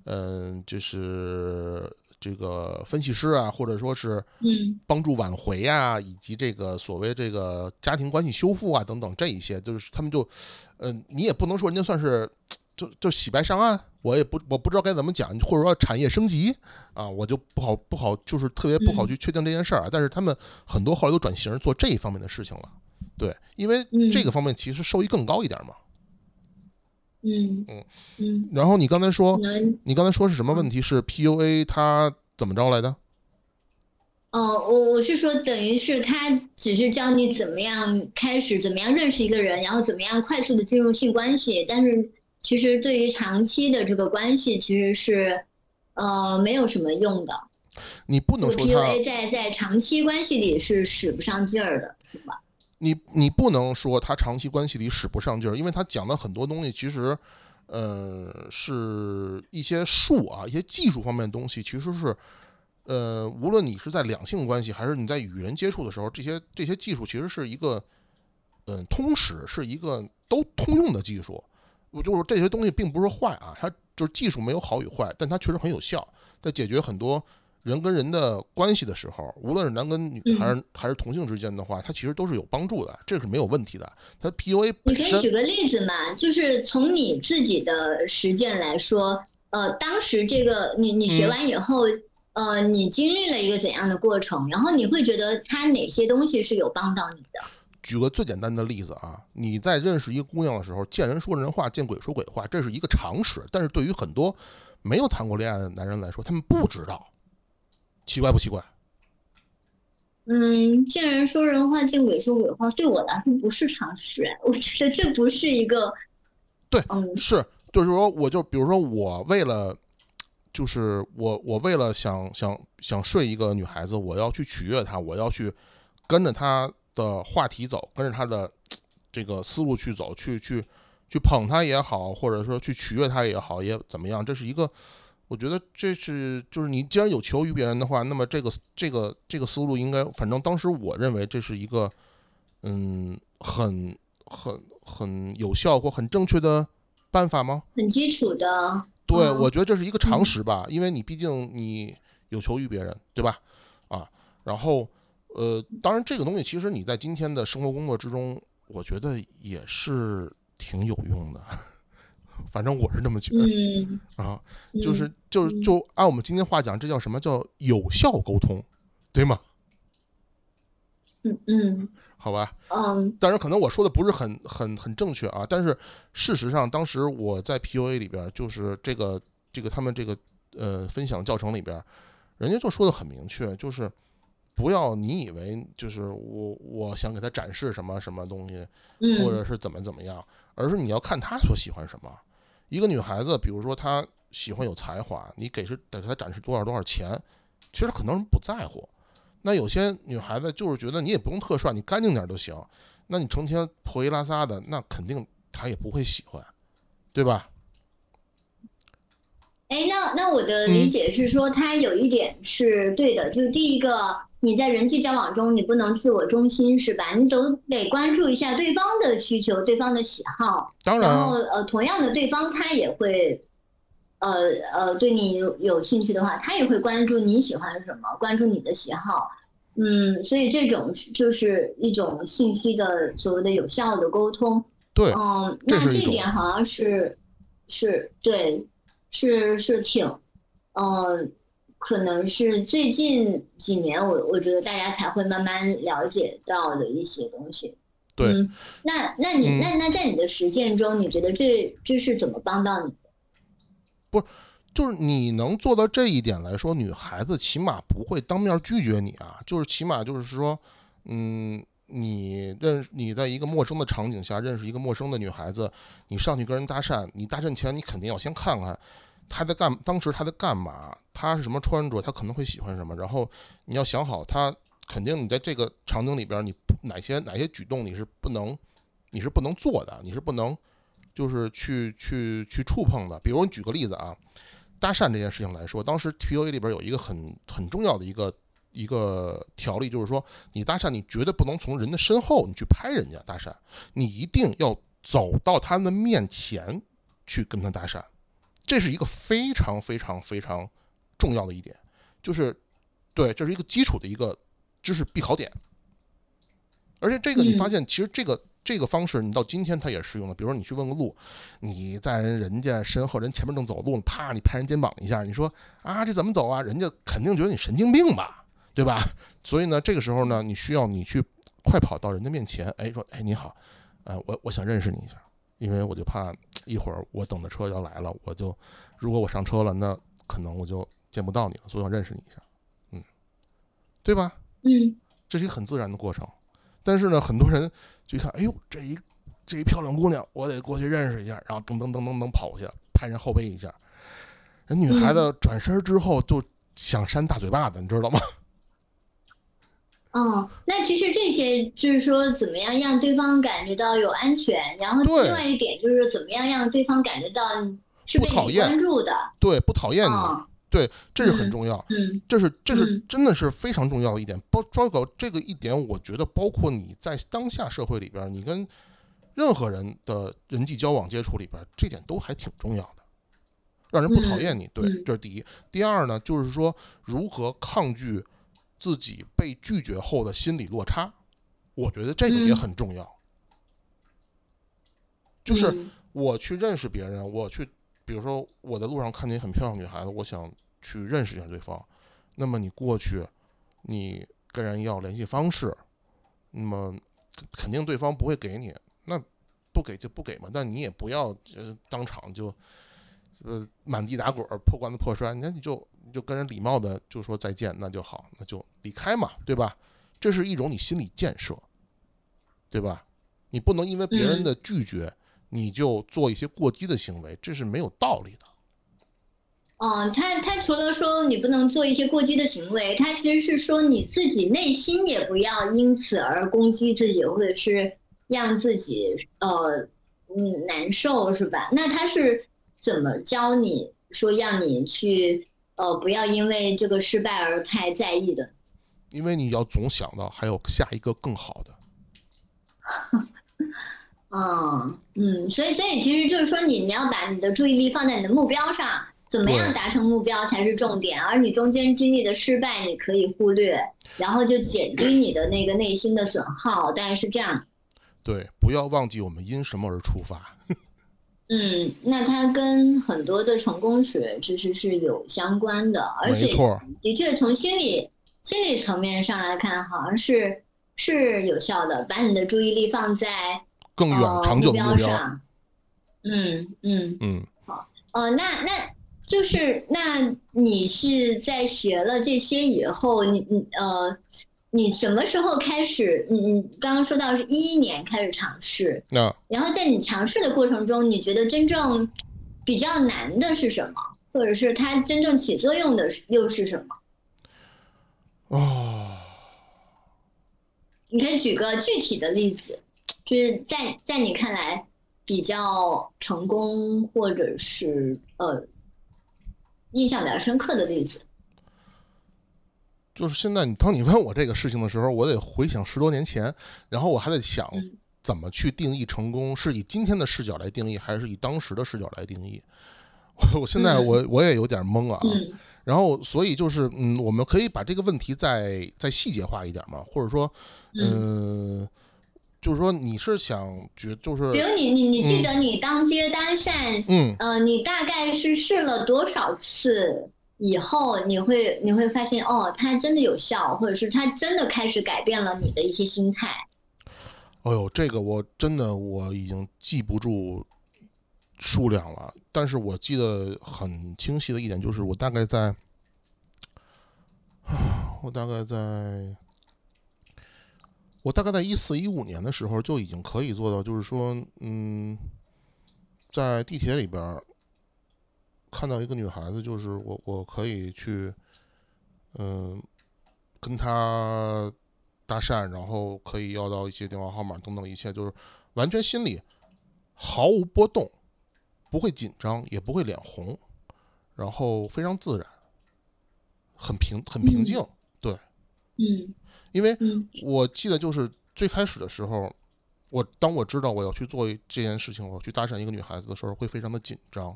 嗯、就是这个分析师啊，或者说是嗯帮助挽回啊、以及这个所谓这个家庭关系修复啊等等这一些，就是他们就，呃，你也不能说人家算是就就洗白上岸，我也不我不知道该怎么讲，或者说产业升级啊，我就不好不好，就是特别不好嗯去确定这件事儿啊。但是他们很多后来都转型做这一方面的事情了，对，因为嗯这个方面其实收益更高一点嘛。嗯嗯嗯嗯，然后你刚才说，能你刚才说是什么问题？是 PUA 它怎么着来的？哦，我我是说，等于是他只是教你怎么样开始，怎么样认识一个人，然后怎么样快速的进入性关系。但是其实对于长期的这个关系，其实是呃没有什么用的。你不能说 PUA 在在长期关系里是使不上劲儿的，是吧？你你不能说他长期关系里使不上劲儿，因为他讲的很多东西其实，呃，是一些术啊，一些技术方面的东西，其实是，呃，无论你是在两性关系还是你在与人接触的时候，这些这些技术其实是一个，嗯、通识，是一个都通用的技术。我就是这些东西并不是坏啊，它就是技术没有好与坏，但它确实很有效，在解决很多人跟人的关系的时候，无论是男跟女嗯还是、还是同性之间的话，它其实都是有帮助的，这是没有问题的。它 PUA 你本身可以举个例子嘛，就是从你自己的实践来说，呃，当时这个你你学嗯完以后，呃，你经历了一个怎样的过程？然后你会觉得它哪些东西是有帮到你的？举个最简单的例子啊，你在认识一个姑娘的时候，见人说人话，见鬼说鬼话，这是一个常识。但是对于很多没有谈过恋爱的男人来说，他们不知道，奇怪不奇怪？嗯，见人说人话，见鬼说鬼话，对我来说不是常识。我觉得这不是一个，对，嗯，是，就是说，我就比如说，我为了，就是我我为了想想想睡一个女孩子，我要去取悦她，我要去跟着她的话题走，跟着她的这个思路去走，去去去捧她也好，或者说去取悦她也好，也怎么样，这是一个。我觉得这是就是你既然有求于别人的话，那么这个这个这个思路应该，反正当时我认为这是一个，嗯，很很很有效或很正确的办法吗？很基础的。对，嗯我觉得这是一个常识吧，因为你毕竟你有求于别人，对吧？啊，然后呃，当然这个东西其实你在今天的生活工作之中，我觉得也是挺有用的。反正我是这么觉得嗯，啊，嗯就是就是嗯就按我们今天话讲，这叫什么叫有效沟通，对吗？嗯嗯好吧，嗯当然可能我说的不是很很很正确啊，但是事实上当时我在 PUA 里边，就是这个这个他们这个呃分享教程里边，人家就说的很明确，就是不要你以为就是我我想给他展示什么什么东西，嗯，或者是怎么怎么样，而是你要看他所喜欢什么。一个女孩子，比如说她喜欢有才华，你给是得给她展示多少多少钱，其实很多人不在乎。那有些女孩子就是觉得你也不用特帅，你干净点儿就行。那你成天破衣拉撒的，那肯定她也不会喜欢，对吧？哎，那那我的嗯理解是说，他有一点是对的，就是第一个，你在人际交往中，你不能自我中心，是吧？你总得关注一下对方的需求、对方的喜好，当然然后呃，同样的，对方他也会，呃呃，对你有有兴趣的话，他也会关注你喜欢什么，关注你的喜好。嗯，所以这种就是一种信息的所谓的有效的沟通。对，嗯，那这点好像是是对，是是挺，嗯，可能是最近几年我我觉得大家才会慢慢了解到的一些东西。对嗯，那那你、嗯那那在你的实践中，你觉得这这是怎么帮到你的？就是你能做到这一点来说，女孩子起码不会当面拒绝你啊，就是起码就是说，嗯，你认你在一个陌生的场景下认识一个陌生的女孩子，你上去跟人搭讪，你搭讪前你肯定要先看看他在干，当时他在干嘛，他是什么穿着，他可能会喜欢什么，然后你要想好，他肯定你在这个场景里边，你哪些哪些举动你是不能，你是不能做的，你是不能就是去去去触碰的。比如你举个例子啊。搭讪这件事情来说，当时 PUA 里边有一个很很重要的一个一个条例，就是说你搭讪你绝对不能从人的身后你去拍人家搭讪，你一定要走到他的面前去跟他搭讪，这是一个非常非常非常重要的一点，就是对，这是一个基础的一个知识必考点。而且这个你发现，其实这个这个方式，你到今天它也适用的。比如说你去问个路，你在人家身后，人前面正走路呢，啪，你拍人肩膀一下，你说啊这怎么走啊？人家肯定觉得你神经病吧，对吧？所以呢，这个时候呢，你需要你去快跑到人家面前，哎，说哎你好，呃我我想认识你一下，因为我就怕一会儿我等的车要来了，我就如果我上车了，那可能我就见不到你了，所以我想认识你一下，嗯，对吧？嗯这是一个很自然的过程。但是呢，很多人就一看，哎呦，这一这一漂亮姑娘，我得过去认识一下，然后噔噔噔噔噔跑过去，拍人后背一下。人女孩子转身之后就想扇大嘴巴子，你知道吗？哦，那其实这些就是说，怎么样让对方感觉到有安全，然后另外一点就是怎么样让对方感觉到是不讨厌关注的。对，不讨厌你，哦，对，这是很嗯重要。嗯这是这是嗯真的是非常重要的一点。包包括这个一点，我觉得包括你在当下社会里边，你跟任何人的人际交往接触里边，这点都还挺重要的，让人不讨厌你。对嗯，这是第一。第二呢，就是说如何抗拒自己被拒绝后的心理落差，我觉得这个也嗯很重要。就是嗯我去认识别人，我去，比如说我在路上看见很漂亮女孩子，我想去认识一下对方，那么你过去，你跟人要联系方式，那么肯定对方不会给你，那不给就不给嘛，但你也不要就是当场就呃满地打滚、破罐子破摔，那你就你就跟人礼貌的就说再见，那就好，那就离开嘛，对吧？这是一种你心理建设，对吧？你不能因为别人的拒绝，你就做一些过激的行为，这是没有道理的。哦，他他除了说你不能做一些过激的行为，他其实是说你自己内心也不要因此而攻击自己，或者是让自己呃嗯难受，是吧？那他是怎么教你说让你去呃不要因为这个失败而太在意的？因为你要总想到还有下一个更好的。嗯嗯，所以所以其实就是说你你要把你的注意力放在你的目标上。怎么样达成目标才是重点，而你中间经历的失败你可以忽略，然后就减低你的那个内心的损耗，大概是这样。对，不要忘记我们因什么而出发。嗯，那它跟很多的成功学其实是有相关的，而且的确从心理心理层面上来看，好像是是有效的，把你的注意力放在更远长久目标上。嗯嗯嗯，好，呃，那那。就是，那你是在学了这些以后，你你呃，你什么时候开始？你你刚刚说到是一一年开始尝试，那然后在你尝试的过程中，你觉得真正比较难的是什么？或者是它真正起作用的又是什么？哦，你可以举个具体的例子，就是在在你看来比较成功，或者是呃。印象比较深刻的例子，就是现在你当你问我这个事情的时候，我得回想十多年前，然后我还得想怎么去定义成功，是以今天的视角来定义，还是以当时的视角来定义？我我现在我我也有点懵啊。然后所以就是嗯，我们可以把这个问题再再细节化一点嘛，或者说嗯。就是说，你是想觉，就是比如你你你记得你当街搭讪，嗯呃，你大概是试了多少次以后，你会你会发现哦，它真的有效，或者是它真的开始改变了你的一些心态。哎呦，这个我真的我已经记不住数量了，但是我记得很清晰的一点就是，我大概在，我大概在。我大概在一四一五年的时候就已经可以做到，就是说，嗯，在地铁里边看到一个女孩子，就是我我可以去，嗯，跟她搭讪，然后可以要到一些电话号码等等一切，就是完全心里毫无波动，不会紧张，也不会脸红，然后非常自然，很平很平静，对，嗯。因为我记得就是最开始的时候，我当我知道我要去做这件事情，我去搭讪一个女孩子的时候，会非常的紧张，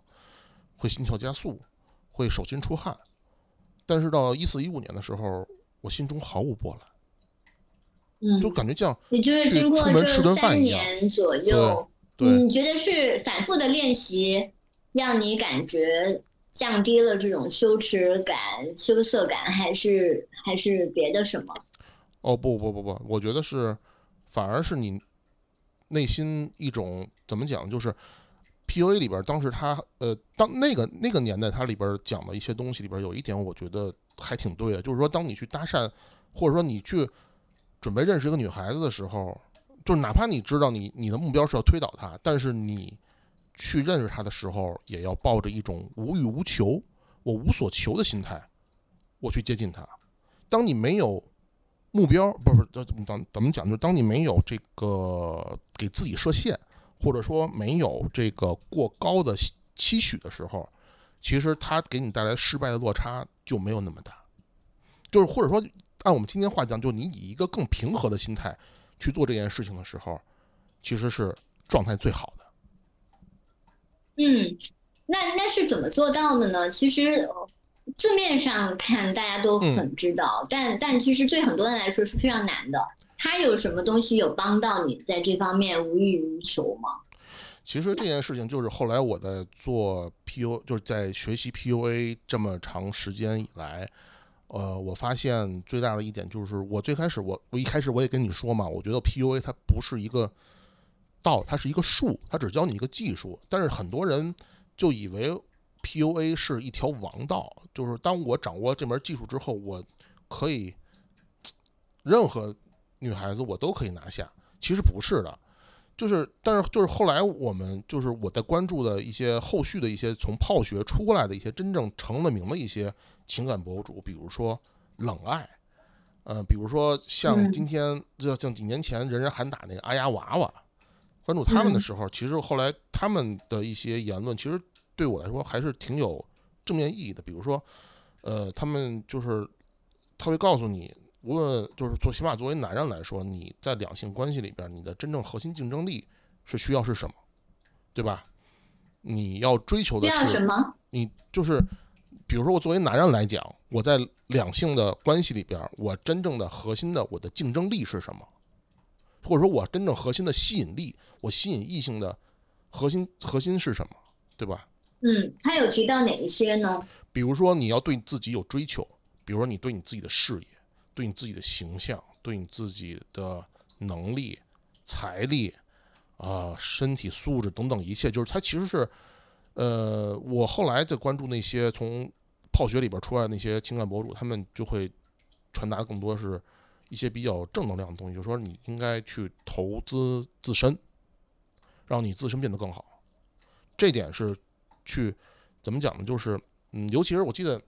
会心跳加速，会手心出汗。但是到一四一五年的时候，我心中毫无波澜，嗯，就感觉像你就是经过这三年左右，对你觉得是反复的练习让你感觉降低了这种羞耻感、羞涩感，还是还是别的什么？哦不不不不，我觉得是，反而是你内心一种怎么讲，就是 P.U.A 里边当时他呃，当那个那个年代，它里边讲的一些东西里边有一点，我觉得还挺对的，就是说，当你去搭讪，或者说你去准备认识一个女孩子的时候，就是哪怕你知道你你的目标是要推倒她，但是你去认识她的时候，也要抱着一种无欲无求、我无所求的心态，我去接近她。当你没有。目标不是怎么怎怎么讲？就是当你没有这个给自己设限，或者说没有这个过高的期许的时候，其实它给你带来失败的落差就没有那么大。就是或者说，按我们今天话讲，就你以一个更平和的心态去做这件事情的时候，其实是状态最好的。嗯，那那是怎么做到的呢？其实。字面上看大家都很知道，但但其实对很多人来说是非常难的。他有什么东西有帮到你在这方面无欲无求吗？其实这件事情就是后来我在做 PU，就是在学习 PUA 这么长时间以来，呃，我发现最大的一点就是，我最开始我我一开始我也跟你说嘛，我觉得 PUA 它不是一个道，它是一个术，它只教你一个技术，但是很多人就以为。P.U.A 是一条王道，就是当我掌握这门技术之后，我可以任何女孩子我都可以拿下。其实不是的，就是但是就是后来我们就是我在关注的一些后续的一些从泡学出来的一些真正成了名的一些情感博主，比如说冷爱，呃，比如说像嗯今天就像几年前人人喊打那个阿丫娃娃，关注他们的嗯时候，其实后来他们的一些言论，其实对我来说还是挺有正面意义的。比如说，呃，他们就是他会告诉你，无论就是做起码作为男人来说，你在两性关系里边，你的真正核心竞争力是需要是什么，对吧？你要追求的是什是么？你就是，比如说我作为男人来讲，我在两性的关系里边，我真正的核心的我的竞争力是什么？或者说我真正核心的吸引力，我吸引异性的核心核心是什么？对吧？嗯，他有提到哪一些呢？比如说你要对自己有追求，比如说你对你自己的事业、对你自己的形象、对你自己的能力、财力啊、身体素质等等一切，就是它其实是，呃，我后来在关注那些从泡学里边出来的那些情感博主，他们就会传达更多是一些比较正能量的东西，就是说你应该去投资自身，让你自身变得更好。这点是去怎么讲呢？就是嗯，尤其是我记得，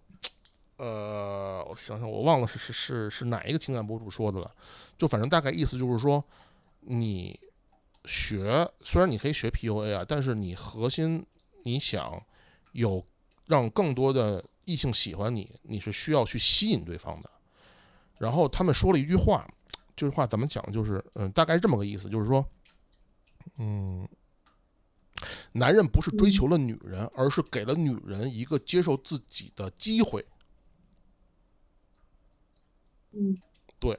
呃，我想想，我忘了是是是是哪一个情感博主说的了，就反正大概意思就是说，你学虽然你可以学 PUA 啊，但是你核心你想有让更多的异性喜欢你，你是需要去吸引对方的。然后他们说了一句话，这句话怎么讲？就是嗯，大概这么个意思，就是说，嗯。男人不是追求了女人，而是给了女人一个接受自己的机会。嗯，对，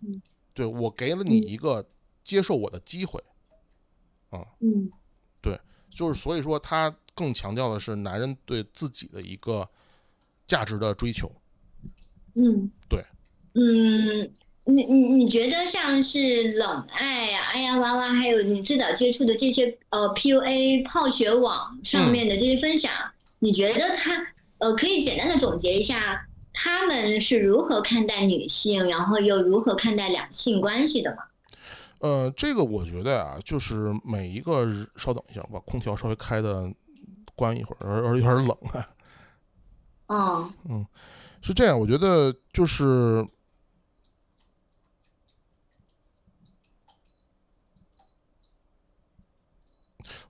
嗯，对我给了你一个接受我的机会，嗯。对就是所以说他更强调的是男人对自己的一个价值的追求。嗯，对，嗯，你你你觉得像是冷爱呀、哎呀娃娃，还有你最早接触的这些呃 PUA 泡学网上面的这些分享，你觉得他呃可以简单的总结一下，他们是如何看待女性，然后又如何看待两性关系的吗？呃，这个我觉得啊，就是每一个，稍等一下，我把空调稍微开的关一会儿，而而有点冷啊。嗯是这样，我觉得就是，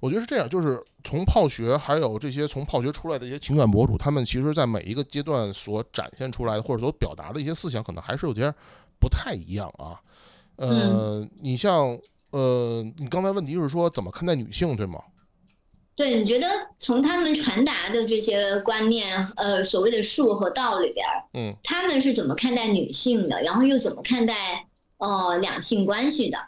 我觉得是这样，就是从泡学还有这些从泡学出来的一些情感博主，他们其实在每一个阶段所展现出来的或者所表达的一些思想，可能还是有点不太一样啊。呃，你像呃，你刚才问题是说怎么看待女性，对吗？对，你觉得从他们传达的这些观念，呃，所谓的术和道里边，嗯，他们是怎么看待女性的，然后又怎么看待呃两性关系的？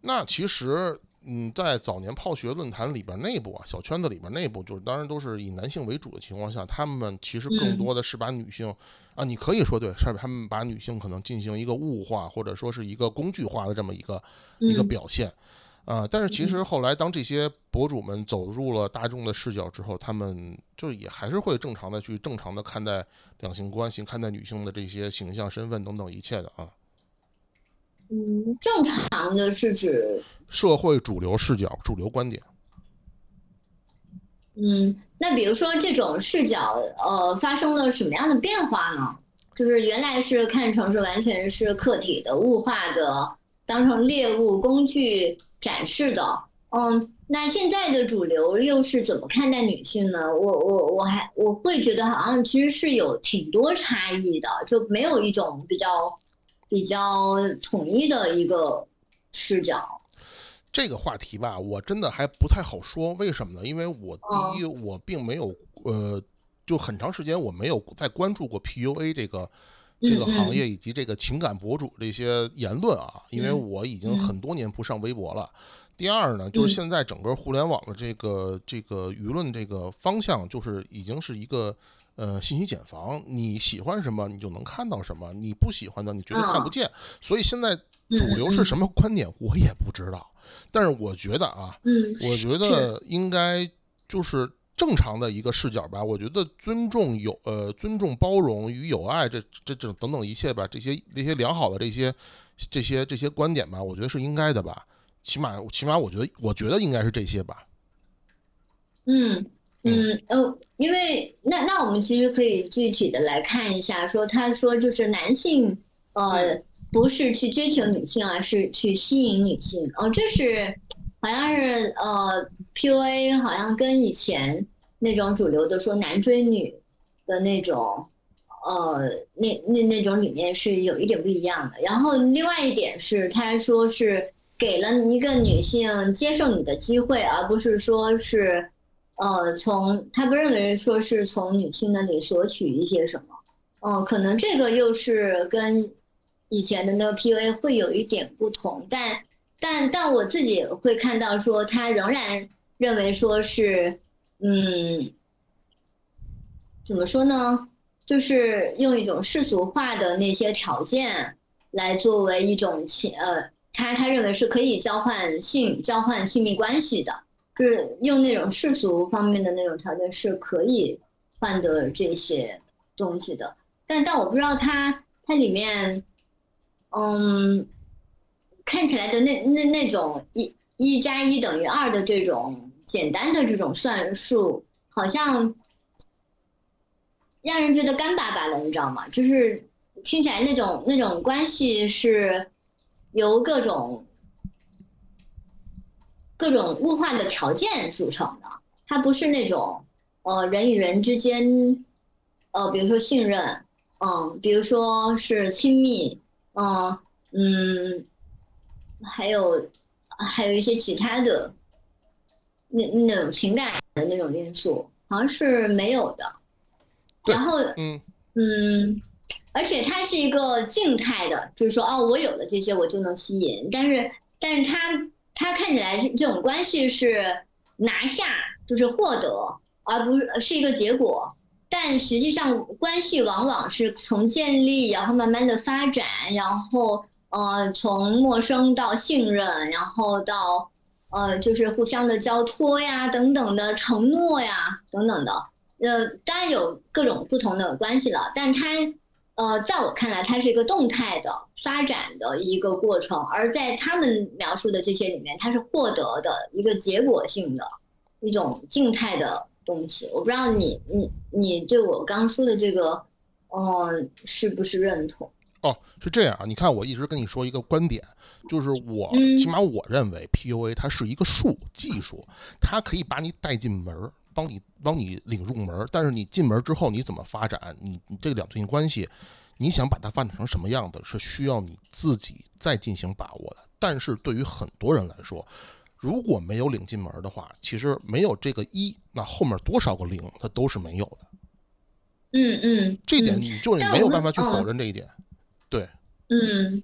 那其实，嗯，在早年泡学论坛里边内部啊，小圈子里边内部，就是当然都是以男性为主的情况下，他们其实更嗯多的是把女性、啊，你可以说对，是他们把女性可能进行一个物化，或者说是一个工具化的这么一个、一个嗯表现。啊、但是其实后来当这些博主们走入了大众的视角之后，他们就也还是会正常的去正常的看待两性关系，看待女性的这些形象、身份等等一切的啊。嗯，正常的是指，社会主流视角、主流观点。嗯，那比如说这种视角，呃，发生了什么样的变化呢？就是原来是看成是完全是客体的、物化的，当成猎物工具展示的，嗯，那现在的主流又是怎么看待女性呢？我我我还我会觉得好像其实是有挺多差异的，就没有一种比较比较统一的一个视角。这个话题吧，我真的还不太好说。为什么呢？因为我第一，我并没有呃，就很长时间我没有在关注过 PUA 这个这个行业以及这个情感博主这些言论啊，因为我已经很多年不上微博了。第二呢，就是现在整个互联网的这个这个舆论这个方向，就是已经是一个呃信息茧房，你喜欢什么你就能看到什么，你不喜欢的你绝对看不见。所以现在主流是什么观点，我也不知道。但是我觉得啊，嗯，我觉得应该就是正常的一个视角吧，我觉得尊重有呃尊重包容与友爱这这这等等一切吧，这些那些良好的这些这些这些观点吧，我觉得是应该的吧。起码起码我觉得我觉得应该是这些吧。嗯嗯呃，因为那那我们其实可以具体的来看一下，说他说就是男性呃不是去追求女性而是去吸引女性哦，这是。好像是呃，PUA 好像跟以前那种主流的说男追女的那种呃那那那种理念是有一点不一样的。然后另外一点是，他说是给了一个女性接受你的机会，而不是说是呃从他不认为说是从女性那里索取一些什么。哦，可能这个又是跟以前的那个 PUA 会有一点不同，但。但但我自己会看到说，他仍然认为说是，嗯，怎么说呢？就是用一种世俗化的那些条件来作为一种亲呃，他他认为是可以交换性交换亲密关系的，就是用那种世俗方面的那种条件是可以换得这些东西的。但但我不知道它它里面，嗯。看起来的那那那种一一加一等于二的这种简单的这种算术，好像让人觉得干巴巴的，你知道吗？就是听起来那种那种关系是由各种各种物化的条件组成的，它不是那种呃人与人之间呃比如说信任，嗯，比如说是亲密，嗯嗯。还有，还有一些其他的，那那种情感的那种因素，好像是没有的。然后，嗯嗯，而且它是一个静态的，就是说，哦，我有了这些，我就能吸引。但是，但是它它看起来这种关系是拿下，就是获得，而不是是一个结果。但实际上，关系往往是从建立，然后慢慢的发展，然后。呃，从陌生到信任，然后到呃，就是互相的交托呀，等等的承诺呀，等等的。呃，当然有各种不同的关系了，但它呃，在我看来，它是一个动态的发展的一个过程，而在他们描述的这些里面，它是获得的一个结果性的一种静态的东西。我不知道你你你对我刚说的这个，嗯，是不是认同？哦，是这样啊！你看，我一直跟你说一个观点，就是我起码我认为 PUA 它是一个术技术，它可以把你带进门儿，帮你帮你领入门。但是你进门之后你怎么发展？你你这个两性关系，你想把它发展成什么样子，是需要你自己再进行把握的。但是对于很多人来说，如果没有领进门的话，其实没有这个一，那后面多少个零它都是没有的。嗯嗯，这点你就没有办法去否认这一点。对，嗯，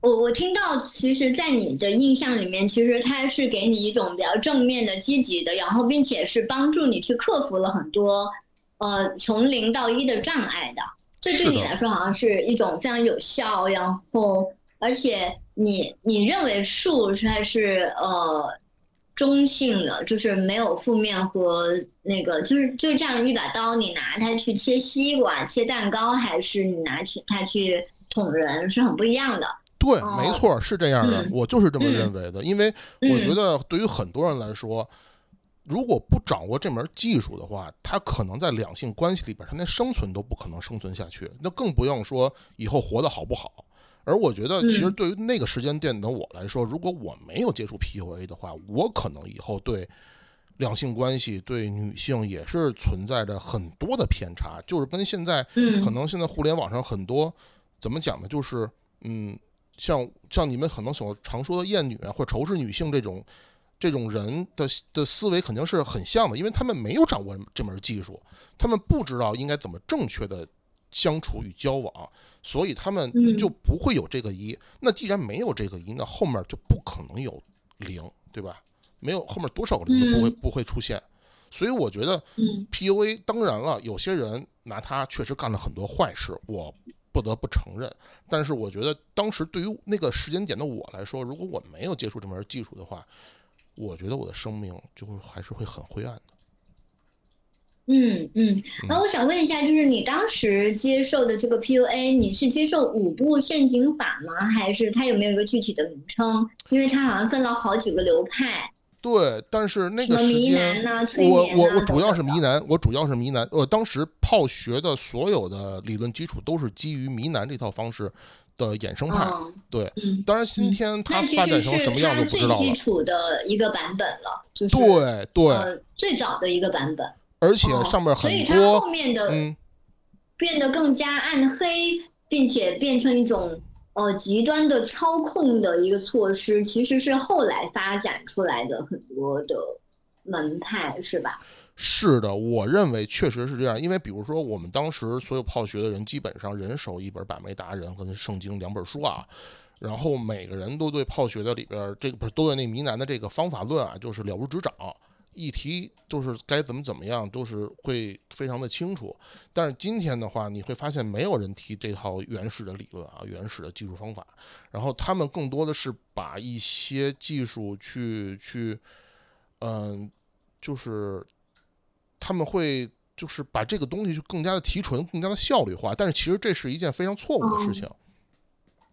我我听到，其实，在你的印象里面，其实它是给你一种比较正面的、积极的，然后并且是帮助你去克服了很多，呃，从零到一的障碍的。这对你来说，好像是一种非常有效，然后而且你你认为树是还是呃中性的，就是没有负面和那个，就是就这样一把刀，你拿它去切西瓜、切蛋糕，还是你拿去它去。捅人是很不一样的，对，没错，是这样的，我就是这么认为的。因为我觉得对于很多人来说，如果不掌握这门技术的话，他可能在两性关系里边，他连生存都不可能生存下去，那更不用说以后活得好不好。而我觉得，其实对于那个时间点的我来说，如果我没有接触 PUA 的话，我可能以后对两性关系、对女性也是存在着很多的偏差，就是跟现在，可能现在互联网上很多。怎么讲呢？就是，嗯，像像你们可能所常说的厌女啊，或仇视女性这种这种人的的思维肯定是很像的，因为他们没有掌握这门技术，他们不知道应该怎么正确的相处与交往，所以他们就不会有这个一。那既然没有这个一，那后面就不可能有零，对吧？没有后面多少个零都不会不会出现。所以我觉得，PUA 当然了，有些人拿它确实干了很多坏事，我。不得不承认，但是我觉得当时对于那个时间点的我来说，如果我没有接触这门技术的话，我觉得我的生命就会还是会很灰暗的。嗯嗯，那我想问一下，就是你当时接受的这个 PUA，你是接受五步陷阱法吗？还是它有没有一个具体的名称？因为它好像分了好几个流派。对，但是那个时间，我我我主要是迷南，我主要是迷南。我当时泡学的所有的理论基础都是基于迷南这套方式的衍生派。对，当然今天它发展成什么样就不知道了。最基础的一个版本了，就是对对最早的一个版本。而且上面很多，所以它后面的变得更加暗黑，并且变成一种呃极端的操控的一个措施，其实是后来发展出来的很多的门派，是吧？是的，我认为确实是这样。因为比如说，我们当时所有泡学的人，基本上人手一本《百枚达人》和《圣经》两本书啊，然后每个人都对泡学的里边这个不是都对那迷男的这个方法论啊，就是了如指掌。一提就是该怎么怎么样，都是会非常的清楚。但是今天的话，你会发现没有人提这套原始的理论啊，原始的技术方法。然后他们更多的是把一些技术去去，嗯，就是他们会就是把这个东西就更加的提纯，更加的效率化。但是其实这是一件非常错误的事情。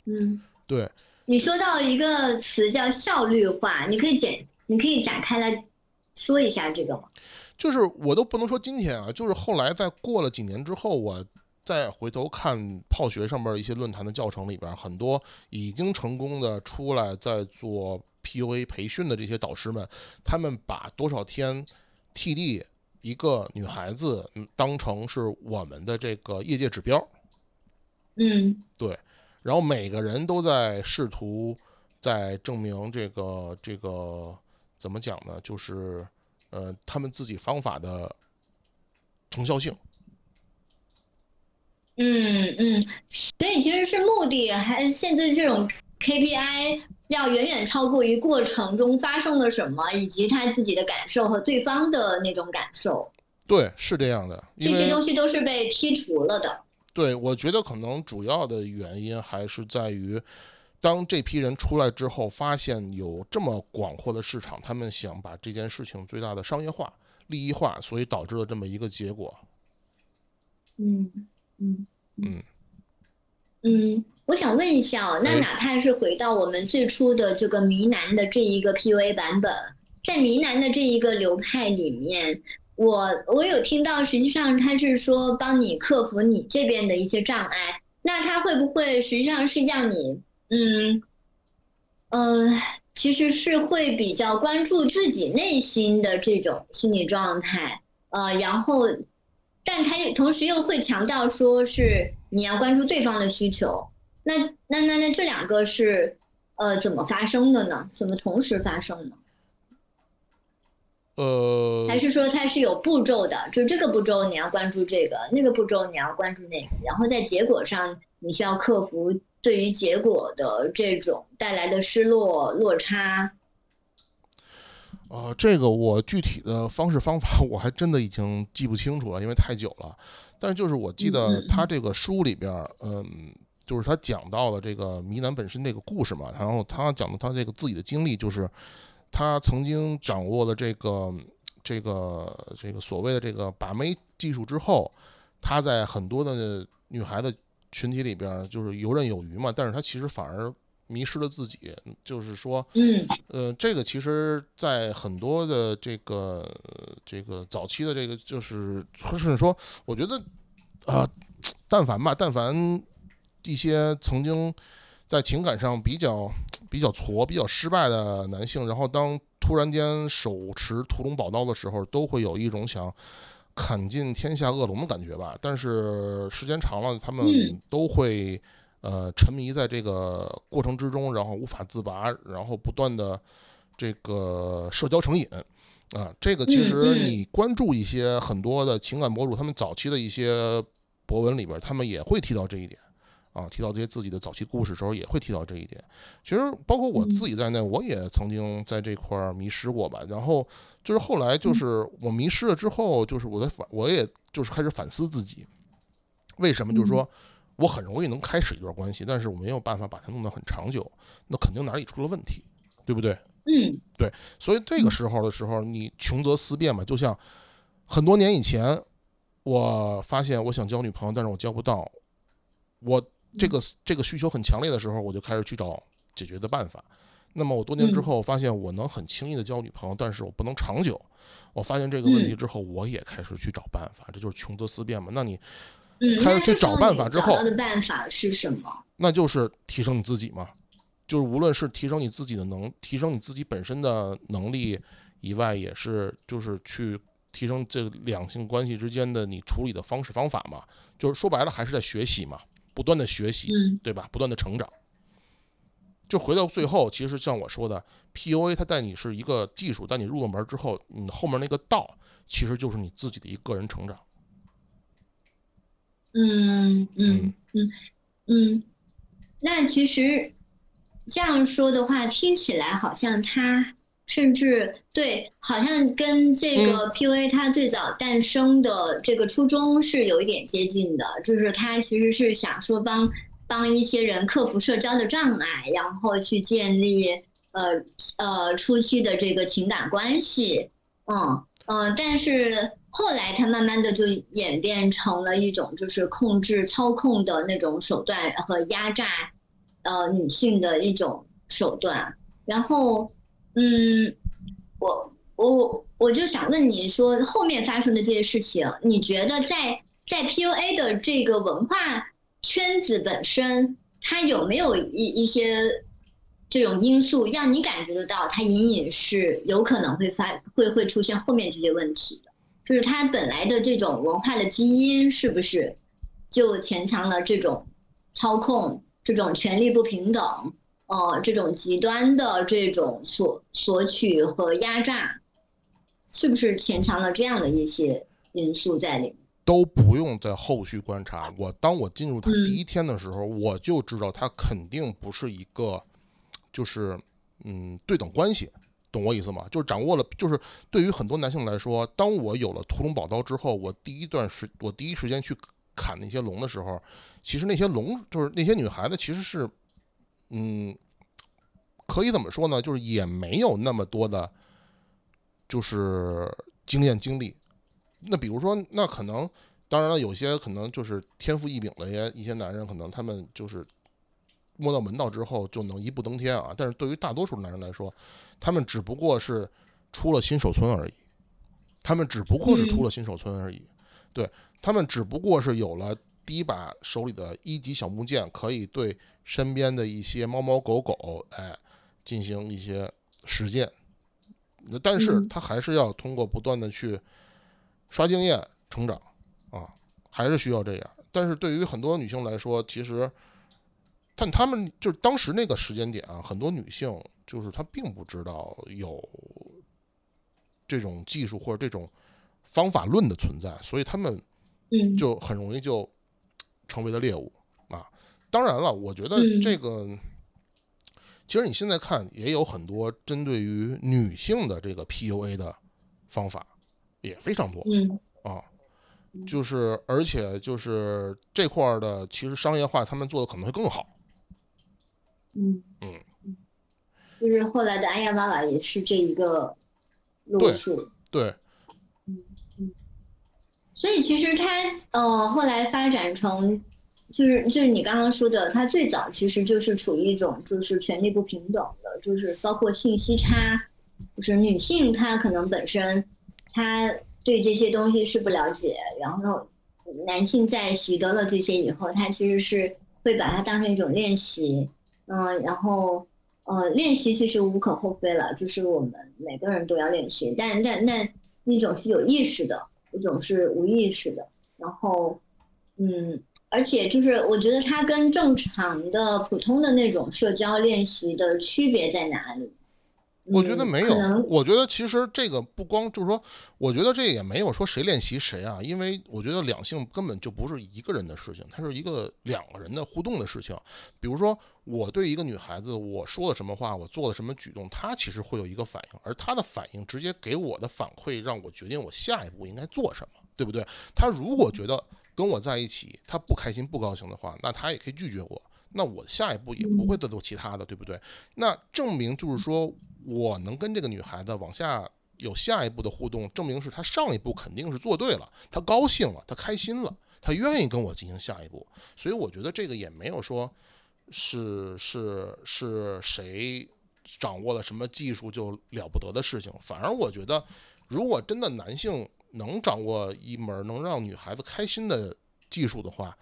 嗯，对。你说到一个词叫效率化，你可以简，你可以展开来。说一下这个吗？就是我都不能说今天啊，就是后来在过了几年之后，我再回头看泡学上面一些论坛的教程里边，很多已经成功的出来在做 PUA 培训的这些导师们，他们把多少天 TD 一个女孩子当成是我们的这个业界指标。嗯，对，然后每个人都在试图在证明这个这个。怎么讲呢？就是，呃，他们自己方法的成效性。嗯嗯，所以其实是目的，还现在这种 KPI 要远远超过于过程中发生了什么，以及他自己的感受和对方的那种感受。对，是这样的。这些东西都是被剔除了的。对，我觉得可能主要的原因还是在于。当这批人出来之后，发现有这么广阔的市场，他们想把这件事情最大的商业化、利益化，所以导致了这么一个结果。嗯嗯嗯嗯，我想问一下，那哪怕是回到我们最初的这个迷男的这一个 PUA 版本，在迷男的这一个流派里面，我我有听到，实际上他是说帮你克服你这边的一些障碍，那他会不会实际上是让你？嗯，呃，其实是会比较关注自己内心的这种心理状态，呃，然后，但他又同时又会强调说是你要关注对方的需求，那那那那这两个是呃怎么发生的呢？怎么同时发生呢？呃，还是说它是有步骤的，就这个步骤你要关注这个，那个步骤你要关注那个，然后在结果上你需要克服。对于结果的这种带来的失落落差，呃，这个我具体的方式方法 我还真的已经记不清楚了，因为太久了。但是就是我记得他这个书里边，嗯，就是他讲到了这个迷男本身这个故事嘛，然后他讲的他这个自己的经历，就是他曾经掌握了这个这个这个所谓的这个把妹技术之后，他在很多的女孩子。群体里边就是游刃有余嘛，但是他其实反而迷失了自己。就是说，嗯，呃，这个其实，在很多的这个这个早期的这个，就是甚至说，我觉得啊，但凡吧，但凡一些曾经在情感上比较比较挫、比较失败的男性，然后当突然间手持屠龙宝刀的时候，都会有一种想。砍尽天下恶龙的感觉吧，但是时间长了，他们都会呃沉迷在这个过程之中，然后无法自拔，然后不断的这个社交成瘾啊。这个其实你关注一些很多的情感博主，他们早期的一些博文里边，他们也会提到这一点。啊，提到这些自己的早期故事时候，也会提到这一点。其实，包括我自己在内，我也曾经在这块儿迷失过吧。然后，就是后来，就是我迷失了之后，就是我在反，我也就是开始反思自己，为什么？就是说我很容易能开始一段关系，但是我没有办法把它弄得很长久，那肯定哪里出了问题，对不对？嗯，对。所以这个时候的时候，你穷则思变嘛，就像很多年以前，我发现我想交女朋友，但是我交不到，我这个这个需求很强烈的时候，我就开始去找解决的办法。那么我多年之后发现，我能很轻易的交女朋友，但是我不能长久。我发现这个问题之后，我也开始去找办法，这就是穷则思变嘛。那你开始去找办法之后，找到的办法是什么？那就是提升你自己嘛。就是无论是提升你自己的能，提升你自己本身的能力以外，也是就是去提升这两性关系之间的你处理的方式方法嘛。就是说白了，还是在学习嘛，不断的学习，对吧？不断的成长。就回到最后，其实像我说的，PUA 它带你是一个技术，带你入了门之后，你后面那个道其实就是你自己的一个人成长。嗯嗯嗯嗯，那其实。这样说的话，听起来好像他甚至对，好像跟这个 PUA 它最早诞生的这个初衷是有一点接近的，就是它其实是想说帮帮一些人克服社交的障碍，然后去建立呃呃初期的这个情感关系，嗯嗯，但是后来它慢慢的就演变成了一种就是控制操控的那种手段和压榨。呃，女性的一种手段。然后，嗯，我我我就想问你说，后面发生的这些事情，你觉得在在 PUA 的这个文化圈子本身，它有没有一一些这种因素，让你感觉得到它隐隐是有可能会发会会出现后面这些问题的？就是它本来的这种文化的基因，是不是就潜藏了这种操控？这种权力不平等，呃，这种极端的这种索索取和压榨，是不是潜藏了这样的一些因素在里面？都不用在后续观察。我当我进入他第一天的时候，我就知道他肯定不是一个，就是嗯对等关系，懂我意思吗？就是掌握了，就是对于很多男性来说，当我有了屠龙宝刀之后，我第一段时，我第一时间去。砍那些龙的时候，其实那些龙就是那些女孩子，其实是，嗯，可以怎么说呢？就是也没有那么多的，就是经验经历。那比如说，那可能，当然了，有些可能就是天赋异禀的一些一些男人，可能他们就是摸到门道之后就能一步登天啊。但是对于大多数男人来说，他们只不过是出了新手村而已，他们只不过是出了新手村而已，对。他们只不过是有了第一把手里的一级小木剑，可以对身边的一些猫猫狗狗，哎，进行一些实践。但是他还是要通过不断的去刷经验成长啊，还是需要这样。但是对于很多女性来说，其实，但他们就是当时那个时间点啊，很多女性就是她并不知道有这种技术或者这种方法论的存在，所以他们。嗯，就很容易就成为了猎物啊！当然了，我觉得这个其实你现在看也有很多针对于女性的这个 PUA 的方法也非常多，嗯啊，就是而且就是这块的其实商业化他们做的可能会更好，嗯嗯，就是后来的安亚妈妈也是这一个路数，对。所以其实它呃后来发展成，就是就是你刚刚说的，它最早其实就是处于一种就是权力不平等的，就是包括信息差，就是女性她可能本身她对这些东西是不了解，然后男性在习得了这些以后，他其实是会把它当成一种练习，嗯，然后呃练习其实无可厚非了，就是我们每个人都要练习，但但那那种是有意识的。一种是无意识的，然后，嗯，而且就是我觉得它跟正常的普通的那种社交练习的区别在哪里？我觉得没有，我觉得其实这个不光就是说，我觉得这也没有说谁练习谁啊，因为我觉得两性根本就不是一个人的事情，它是一个两个人的互动的事情。比如说，我对一个女孩子，我说了什么话，我做了什么举动，她其实会有一个反应，而她的反应直接给我的反馈，让我决定我下一步应该做什么，对不对？她如果觉得跟我在一起，她不开心、不高兴的话，那她也可以拒绝我，那我下一步也不会再做其他的，对不对？那证明就是说。我能跟这个女孩子往下有下一步的互动，证明是她上一步肯定是做对了，她高兴了，她开心了，她愿意跟我进行下一步。所以我觉得这个也没有说是是是谁掌握了什么技术就了不得的事情。反而我觉得，如果真的男性能掌握一门能让女孩子开心的技术的话，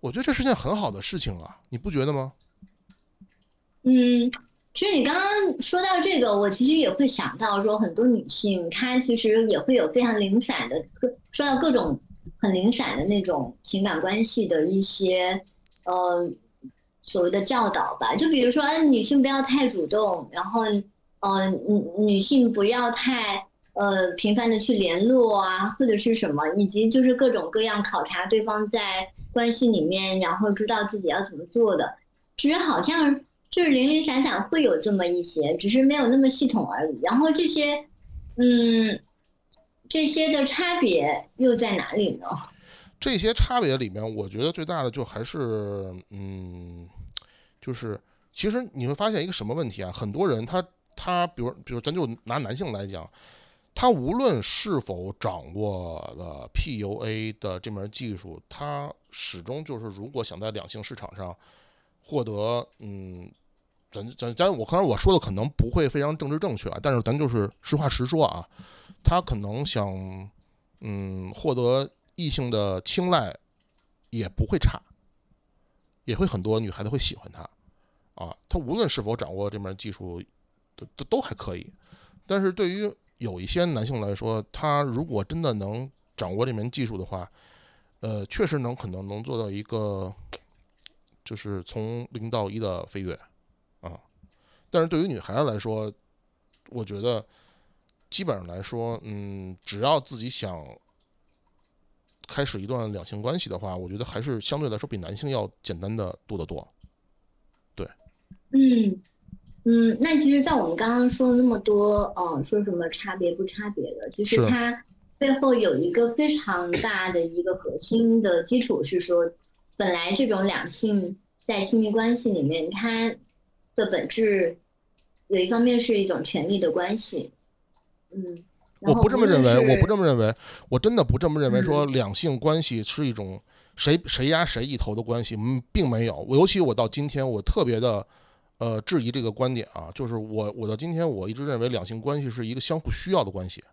我觉得这是件很好的事情啊，你不觉得吗？嗯。其实你刚刚说到这个，我其实也会想到说，很多女性她其实也会有非常零散的，说到各种很零散的那种情感关系的一些呃所谓的教导吧。就比如说，女性不要太主动，然后呃女女性不要太呃频繁的去联络啊，或者是什么，以及就是各种各样考察对方在关系里面，然后知道自己要怎么做的。其实好像。就是零零散散会有这么一些，只是没有那么系统而已。然后这些，嗯，这些的差别又在哪里呢？这些差别里面，我觉得最大的就还是，嗯，就是其实你会发现一个什么问题啊？很多人他他，比如比如咱就拿男性来讲，他无论是否掌握了 PUA 的这门技术，他始终就是如果想在两性市场上获得，嗯。咱咱咱，我可能我说的可能不会非常政治正确啊，但是咱就是实话实说啊，他可能想嗯获得异性的青睐也不会差，也会很多女孩子会喜欢他啊，他无论是否掌握这门技术都都都还可以，但是对于有一些男性来说，他如果真的能掌握这门技术的话，呃，确实能可能能做到一个就是从零到一的飞跃。啊，但是对于女孩子来说，我觉得基本上来说，嗯，只要自己想开始一段两性关系的话，我觉得还是相对来说比男性要简单的多得多。对，嗯嗯，那其实，在我们刚刚说那么多，嗯，说什么差别不差别的，其实它背后有一个非常大的一个核心的基础是说，本来这种两性在亲密关系里面，它的本质有一方面是一种权力的关系，嗯，我不这么认为，我不这么认为，我真的不这么认为。说两性关系是一种谁谁压谁一头的关系，嗯，并没有。尤其我到今天，我特别的呃质疑这个观点啊，就是我我到今天我一直认为两性关系是一个相互需要的关系。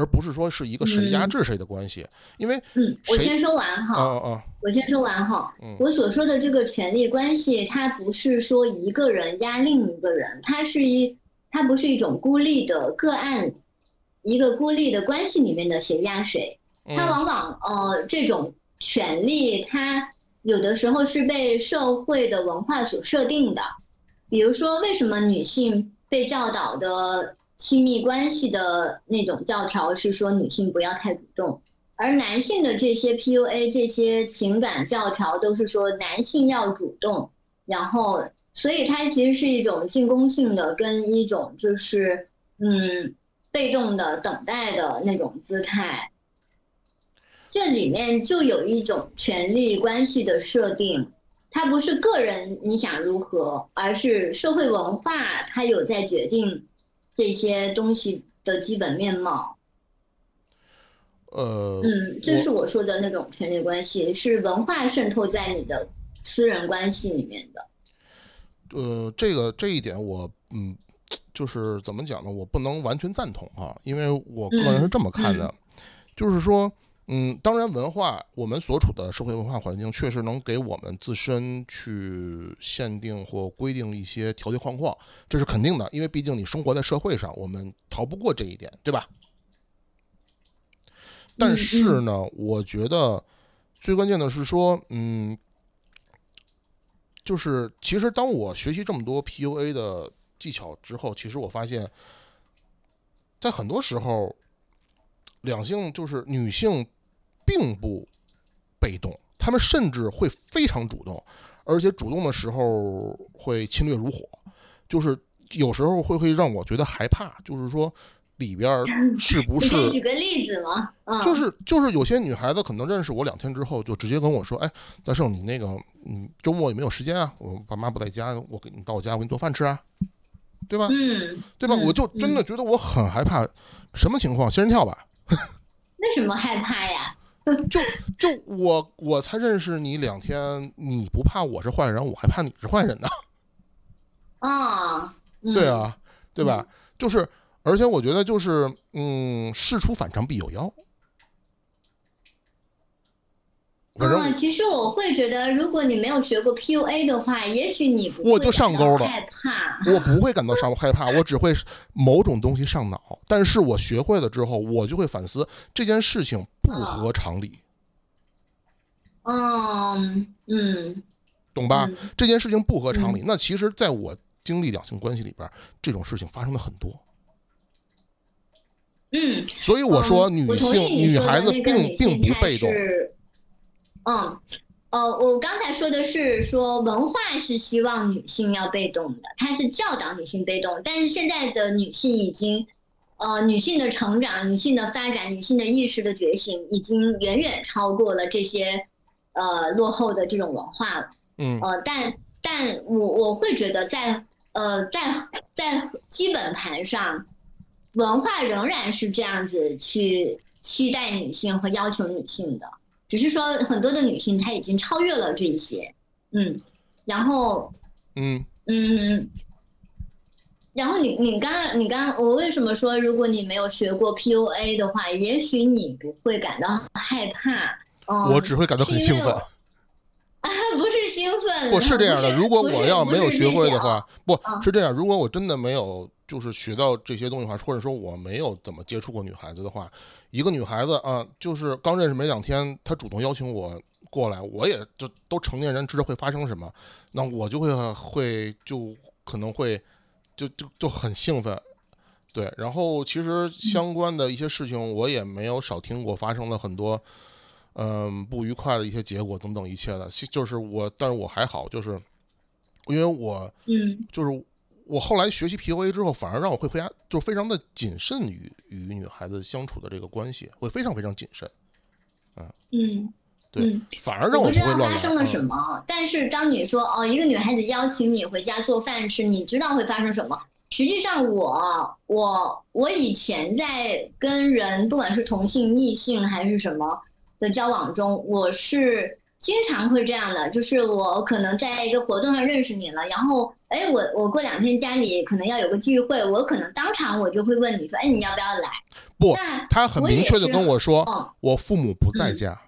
而不是说是一个谁压制谁的关系，因为嗯，我先说完哈，哦哦，我先说完哈，我所说的这个权力关系，它不是说一个人压另一个人，它是一，它不是一种孤立的个案，一个孤立的关系里面的谁压谁，它往往呃这种权利，它有的时候是被社会的文化所设定的，比如说为什么女性被教导的。亲密关系的那种教条是说女性不要太主动，而男性的这些 PUA 这些情感教条都是说男性要主动，然后所以它其实是一种进攻性的跟一种就是嗯被动的等待的那种姿态，这里面就有一种权力关系的设定，它不是个人你想如何，而是社会文化它有在决定。这些东西的基本面貌，呃，嗯，这是我说的那种权力关系，是文化渗透在你的私人关系里面的。呃，这个这一点我嗯，就是怎么讲呢？我不能完全赞同啊，因为我个人是这么看的，就是说。嗯，当然，文化我们所处的社会文化环境确实能给我们自身去限定或规定一些条条框框，这是肯定的，因为毕竟你生活在社会上，我们逃不过这一点，对吧？但是呢，我觉得最关键的是说，嗯，就是其实当我学习这么多 PUA 的技巧之后，其实我发现，在很多时候，两性就是女性。并不被动，他们甚至会非常主动，而且主动的时候会侵略如火，就是有时候会会让我觉得害怕。就是说里边是不是？举个例子吗？就是就是有些女孩子可能认识我两天之后，就直接跟我说：“哎，大圣，你那个嗯，周末有没有时间啊？我爸妈不在家，我给你到我家，我给你做饭吃啊。”对吧？嗯，对吧？嗯我就真的觉得我很害怕，什么情况？仙人跳吧？为什么害怕呀？就就我我才认识你两天，你不怕我是坏人，我还怕你是坏人呢？啊、嗯对，啊，对吧？就是，而且我觉得就是，嗯，事出反常必有妖。反正嗯，其实我会觉得，如果你没有学过 PUA 的话，也许你不我就上钩了害怕。我不会感到上害怕，我只会某种东西上脑。但是我学会了之后，我就会反思这件事情不合常理，嗯嗯懂吧？嗯这件事情不合常理。那其实，在我经历两性关系里边，这种事情发生的很多。嗯，所以我说，嗯女性、意你说的孩子并并不被动。是嗯，呃，我刚才说的是说文化是希望女性要被动的，它是教导女性被动，但是现在的女性已经。呃，女性的成长、女性的发展、女性的意识的觉醒，已经远远超过了这些呃落后的这种文化了。嗯呃，但但我我会觉得在呃在在基本盘上，文化仍然是这样子去期待女性和要求女性的，只是说很多的女性她已经超越了这一些，嗯，然后嗯嗯。然后你你刚刚你刚刚我为什么说如果你没有学过 PUA 的话，也许你不会感到害怕，嗯，我只会感到很兴奋。不是兴奋，不是这样的，如果我要没有学会的，不话，不嗯是这样。如果我真的没有就是学到这些东西的话，或者说我没有怎么接触过女孩子的话，一个女孩子啊，就是刚认识没两天，她主动邀请我过来，我也就都成年人知道会发生什么，那我就会会就可能会就就就很兴奋。对，然后其实相关的一些事情我也没有少听过，发生了很多，嗯，不愉快的一些结果等等一切的。就是我，但是我还好，就是因为我嗯就是我后来学习 PUA 之后，反而让我会非常就是非常的谨慎与与女孩子相处的这个关系，会非常非常谨慎，嗯嗯，对，嗯反而让我不知。道发生了什嗯么，但是当你说哦，一个女孩子邀请你回家做饭吃，你知道会发生什么？实际上我，我我以前在跟人，不管是同性、异性还是什么的交往中，我是经常会这样的，就是我可能在一个活动上认识你了，然后哎，我我过两天家里可能要有个聚会，我可能当场我就会问你说，哎，你要不要来？不他很明确的跟我说，哦我父母不在嗯家，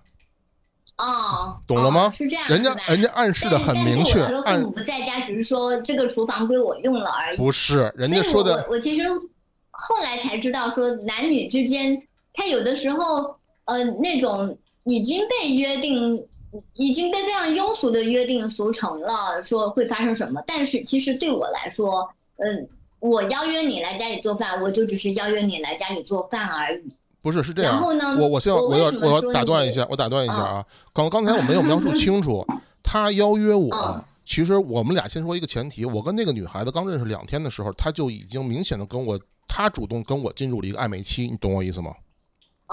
哦，懂了吗哦是这样，人家人家暗示的很明确父母不在家，只是说这个厨房归我用了而已。不是人家说的我，我其实后来才知道，说男女之间，他有的时候，呃，那种已经被约定，已经被非常庸俗的约定俗成了，说会发生什么。但是其实对我来说，嗯、我邀约你来家里做饭，我就只是邀约你来家里做饭而已。不是是这样。然后呢，我我希望我我要我要打断一下，我打断一下啊。刚刚才我没有描述清楚，他邀约我嗯，其实我们俩先说一个前提，我跟那个女孩子刚认识两天的时候，她就已经明显的跟我，她主动跟我进入了一个暧昧期，你懂我意思吗？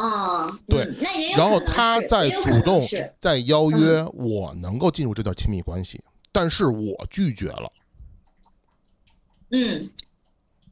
嗯，对嗯，那也有然后可能她在主动在邀约嗯我能够进入这段亲密关系，但是我拒绝了。嗯，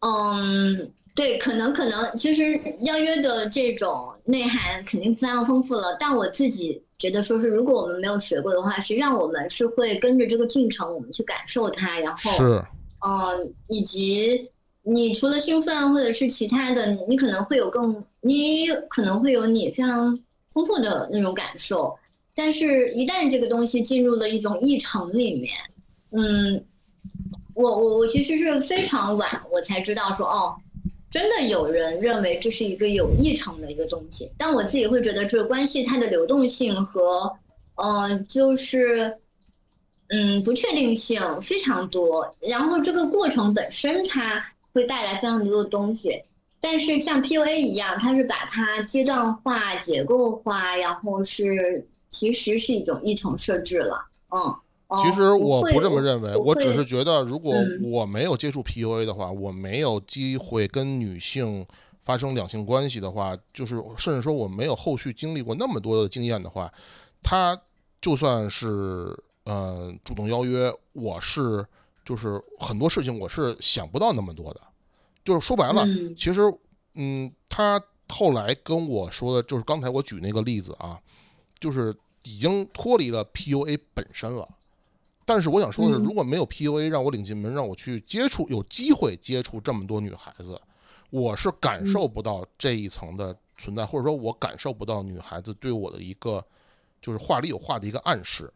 嗯，对，可能可能，其实邀约的这种内涵肯定非常丰富了。但我自己觉得，说是如果我们没有学过的话，实际上我们是会跟着这个进程，我们去感受它，然后，是，嗯，以及你除了兴奋或者是其他的，你可能会有更，你可能会有你非常丰富的那种感受。但是，一旦这个东西进入了一种议程里面，嗯，我我我其实是非常晚我才知道说哦，真的有人认为这是一个有议程的一个东西，但我自己会觉得这个关系它的流动性和呃就是嗯不确定性非常多，然后这个过程本身它会带来非常多的东西。但是像 PUA 一样，它是把它阶段化、结构化，然后是其实是一种议程设置了，嗯。哦其实我不这么认为，我只是觉得，如果嗯我没有接触 PUA 的话，我没有机会跟女性发生两性关系的话，就是甚至说我没有后续经历过那么多的经验的话，他就算是呃主动邀约，我是就是很多事情我是想不到那么多的。就是说白了，嗯其实，嗯，他后来跟我说的，就是刚才我举那个例子啊，就是已经脱离了 PUA 本身了。但是我想说的是，嗯如果没有 PUA 让我领进门，让我去接触，有机会接触这么多女孩子，我是感受不到这一层的存在，或者说我感受不到女孩子对我的一个就是话里有话的一个暗示。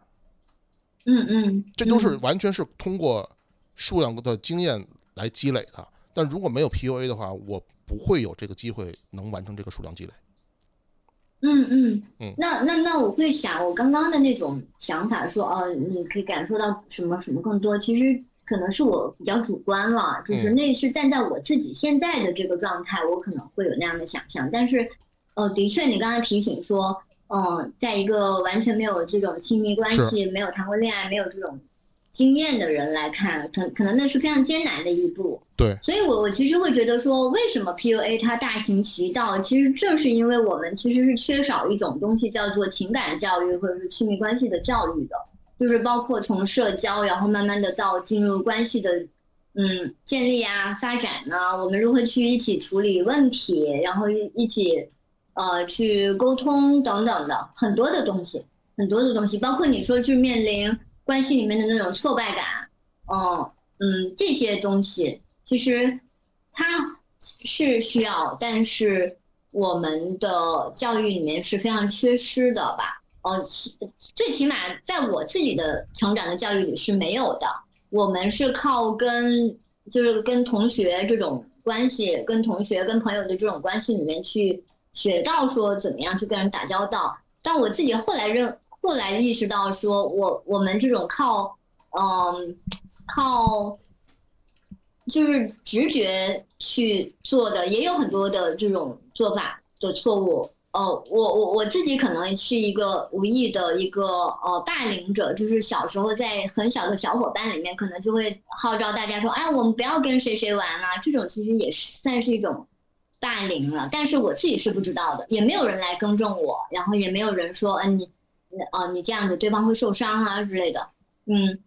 嗯嗯，这都是嗯完全是通过数量的经验来积累的。但如果没有 PUA 的话，我不会有这个机会能完成这个数量积累。嗯嗯。嗯。那那那我会想，我刚刚的那种想法说，哦，你可以感受到什么什么更多，其实可能是我比较主观了，就是嗯。那是站在我自己现在的这个状态，我可能会有那样的想象。但是，呃，的确，你刚才提醒说，嗯、在一个完全没有这种亲密关系、没有谈过恋爱、没有这种经验的人来看，可可能那是非常艰难的一步。对，所以我我其实会觉得说，为什么 PUA 它大行其道，其实正是因为我们其实是缺少一种东西叫做情感教育或者是亲密关系的教育的，就是包括从社交，然后慢慢的到进入关系的。嗯，建立啊，发展呢，我们如何去一起处理问题，然后一一起，呃，去沟通等等的很多的东西，很多的东西，包括你说去面临关系里面的那种挫败感，嗯嗯，这些东西其实它是需要，但是我们的教育里面是非常缺失的吧？呃，起最起码在我自己的成长的教育里是没有的。我们是靠跟就是跟同学这种关系，跟同学跟朋友的这种关系里面去学到说怎么样去跟人打交道。但我自己后来认后来意识到说，我我们这种靠嗯靠就是直觉去做的，也有很多的这种做法的错误。呃，我我我自己可能是一个无意的一个呃霸凌者，就是小时候在很小的小伙伴里面，可能就会号召大家说，哎，我们不要跟谁谁玩啊，这种其实也是算是一种霸凌了。但是我自己是不知道的，也没有人来更正我，然后也没有人说，嗯、你，啊，你这样子对方会受伤啊之类的，嗯。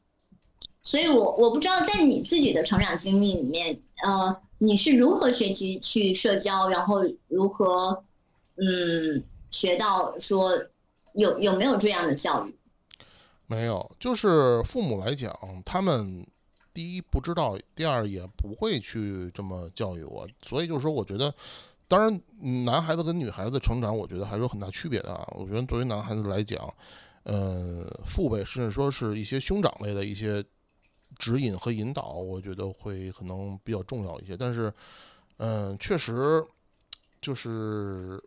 所以我我不知道在你自己的成长经历里面，呃，你是如何学习去社交，然后如何，嗯，学到说有有没有这样的教育？没有，就是父母来讲，他们第一不知道，第二也不会去这么教育我，所以就是说，我觉得，当然，男孩子跟女孩子成长，我觉得还是有很大区别的啊。我觉得对于男孩子来讲，呃，父辈甚至说是一些兄长类的一些指引和引导，我觉得会可能比较重要一些。但是，嗯、确实就是，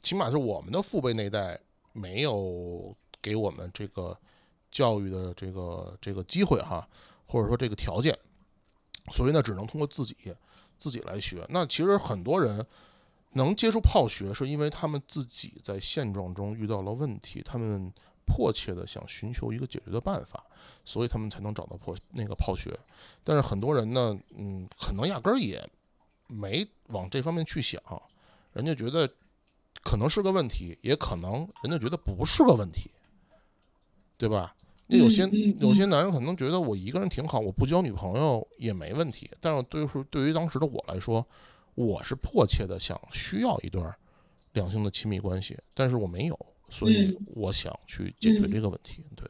起码是我们的父辈那一代没有给我们这个教育的这个这个机会哈，或者说这个条件，所以呢，只能通过自己自己来学。那其实很多人能接触泡学，是因为他们自己在现状中遇到了问题，他们迫切的想寻求一个解决的办法，所以他们才能找到泡那个泡学。但是很多人呢，嗯，可能压根儿也没往这方面去想，人家觉得可能是个问题，也可能人家觉得不是个问题，对吧？那有些有些男人可能觉得我一个人挺好，我不交女朋友也没问题。但是对于说对于当时的我来说，我是迫切的想需要一段两性的亲密关系，但是我没有，所以嗯我想去解决嗯这个问题。对，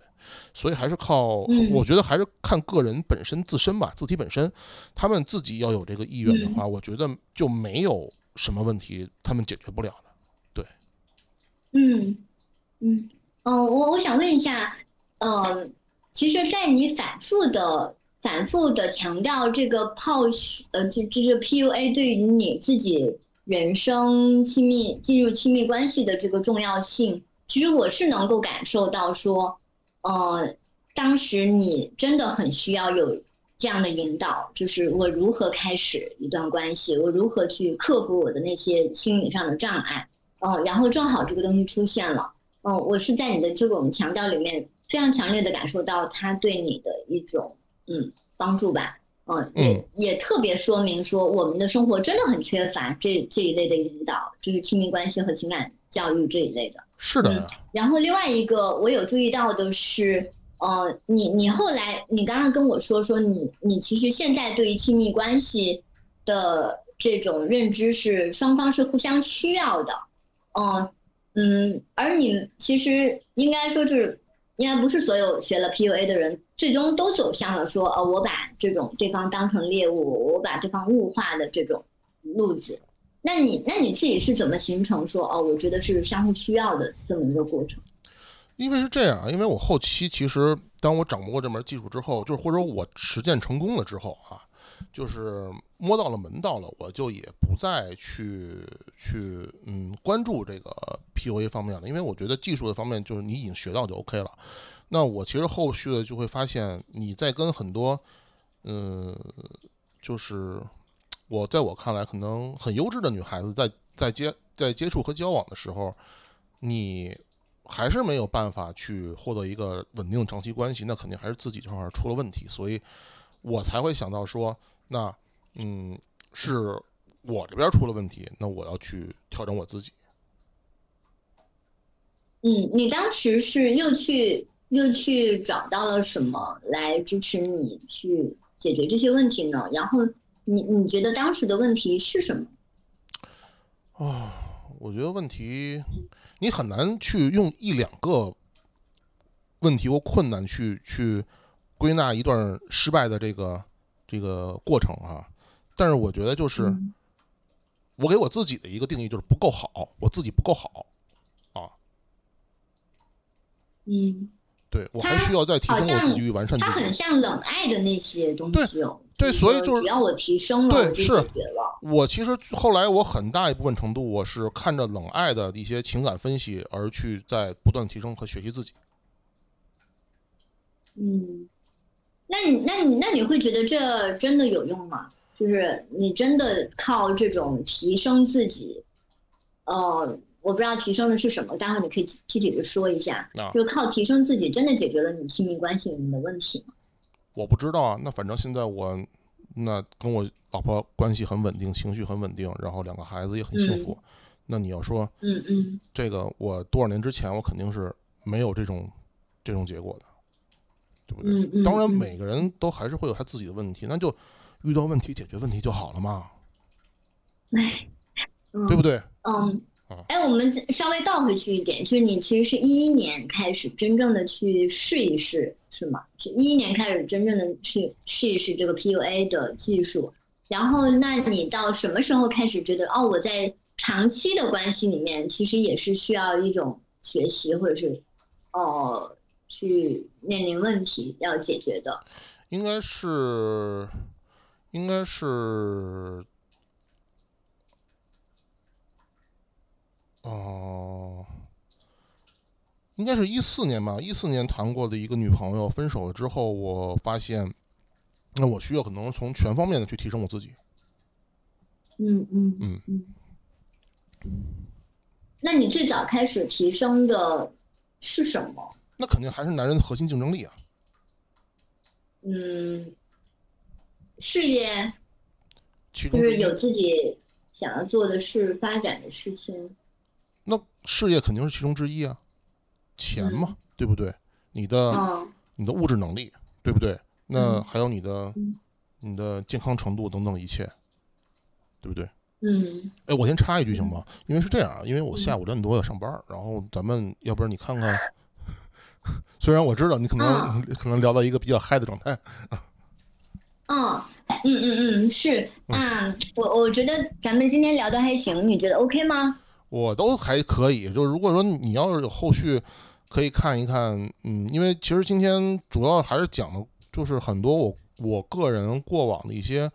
所以还是靠，嗯我觉得还是看个人本身自身吧，自体本身，他们自己要有这个意愿的嗯话，我觉得就没有什么问题，他们解决不了的。对嗯嗯哦，我我想问一下，嗯，其实，在你反复的、反复的强调这个泡，呃，就就是 PUA 对于你自己人生亲密进入亲密关系的这个重要性，其实我是能够感受到说，呃，当时你真的很需要有这样的引导，就是我如何开始一段关系，我如何去克服我的那些心理上的障碍。嗯，然后正好这个东西出现了，嗯，我是在你的这种强调里面非常强烈的感受到他对你的一种嗯帮助吧，嗯，也也特别说明说我们的生活真的很缺乏这这一类的引导，就是亲密关系和情感教育这一类的。是的呀，然后另外一个我有注意到的是，呃，你你后来你刚刚跟我说说你你其实现在对于亲密关系的这种认知是双方是互相需要的，嗯嗯，而你其实应该说是应该不是所有学了 PUA 的人最终都走向了说呃我把这种对方当成猎物，我把对方物化的这种路子。那你那你自己是怎么形成说哦？我觉得是相互需要的这么一个过程。因为是这样，因为我后期其实当我掌握这门技术之后，就是或者我实践成功了之后啊，就是摸到了门道了，我就也不再去去嗯关注这个 PUA 方面了，因为我觉得技术的方面就是你已经学到就 OK 了。那我其实后续的就会发现，你在跟很多嗯，就是我在我看来可能很优质的女孩子在在接在接触和交往的时候，你。还是没有办法去获得一个稳定长期关系，那肯定还是自己这块出了问题，所以我才会想到说，那嗯，是我这边出了问题，那我要去调整我自己。嗯，你当时是又去又去找到了什么来支持你去解决这些问题呢？然后你你觉得当时的问题是什么？哦，我觉得问题。你很难去用一两个问题或困难去去归纳一段失败的这个这个过程啊，但是我觉得就是我给我自己的一个定义就是不够好，我自己不够好啊。嗯。对，我还需要再提升我自己与完善自己。它很像冷爱的那些东西哦。对，所以就是只要我提升了，对，是。我其实后来我很大一部分程度，我是看着冷爱的一些情感分析而去在不断提升和学习自己。嗯，那你那你那你会觉得这真的有用吗？就是你真的靠这种提升自己，呃。我不知道提升的是什么，待会你可以具体的说一下。就靠提升自己，真的解决了你亲密关系里面的问题吗？我不知道啊，那反正现在我，那跟我老婆关系很稳定，情绪很稳定，然后两个孩子也很幸福。那你要说，嗯嗯，这个我多少年之前我肯定是没有这种这种结果的，对不对？嗯嗯。当然，每个人都还是会有他自己的问题，那就遇到问题解决问题就好了嘛。哎，对不对？嗯。哎，我们稍微倒回去一点，就是你其实是一一年开始真正的去试一试，是吗？是一一年开始真正的去试一试这个 PUA 的技术，然后那你到什么时候开始觉得哦，我在长期的关系里面其实也是需要一种学习，或者是哦去面临问题要解决的？应该是，应该是。哦，应该是一四年吧。一四年谈过的一个女朋友分手了之后，我发现，那我需要可能从全方面的去提升我自己。嗯嗯嗯嗯。那你最早开始提升的是什么？那肯定还是男人的核心竞争力啊。嗯，事业，就是有自己想要做的事、发展的事情。那事业肯定是其中之一啊，钱嘛，对不对？你的你的物质能力，对不对？那还有你的你的健康程度等等一切，对不对？嗯。哎，我先插一句行吗？因为是这样啊，因为我下午两点多要上班，然后咱们要不然你看看，虽然我知道你可能可能聊到一个比较嗨的状态。嗯嗯嗯嗯，是啊，我我觉得咱们今天聊的还行，你觉得 OK 吗？我都还可以，就是如果说你要是有后续，可以看一看，嗯，因为其实今天主要还是讲的，就是很多我我个人过往的一些，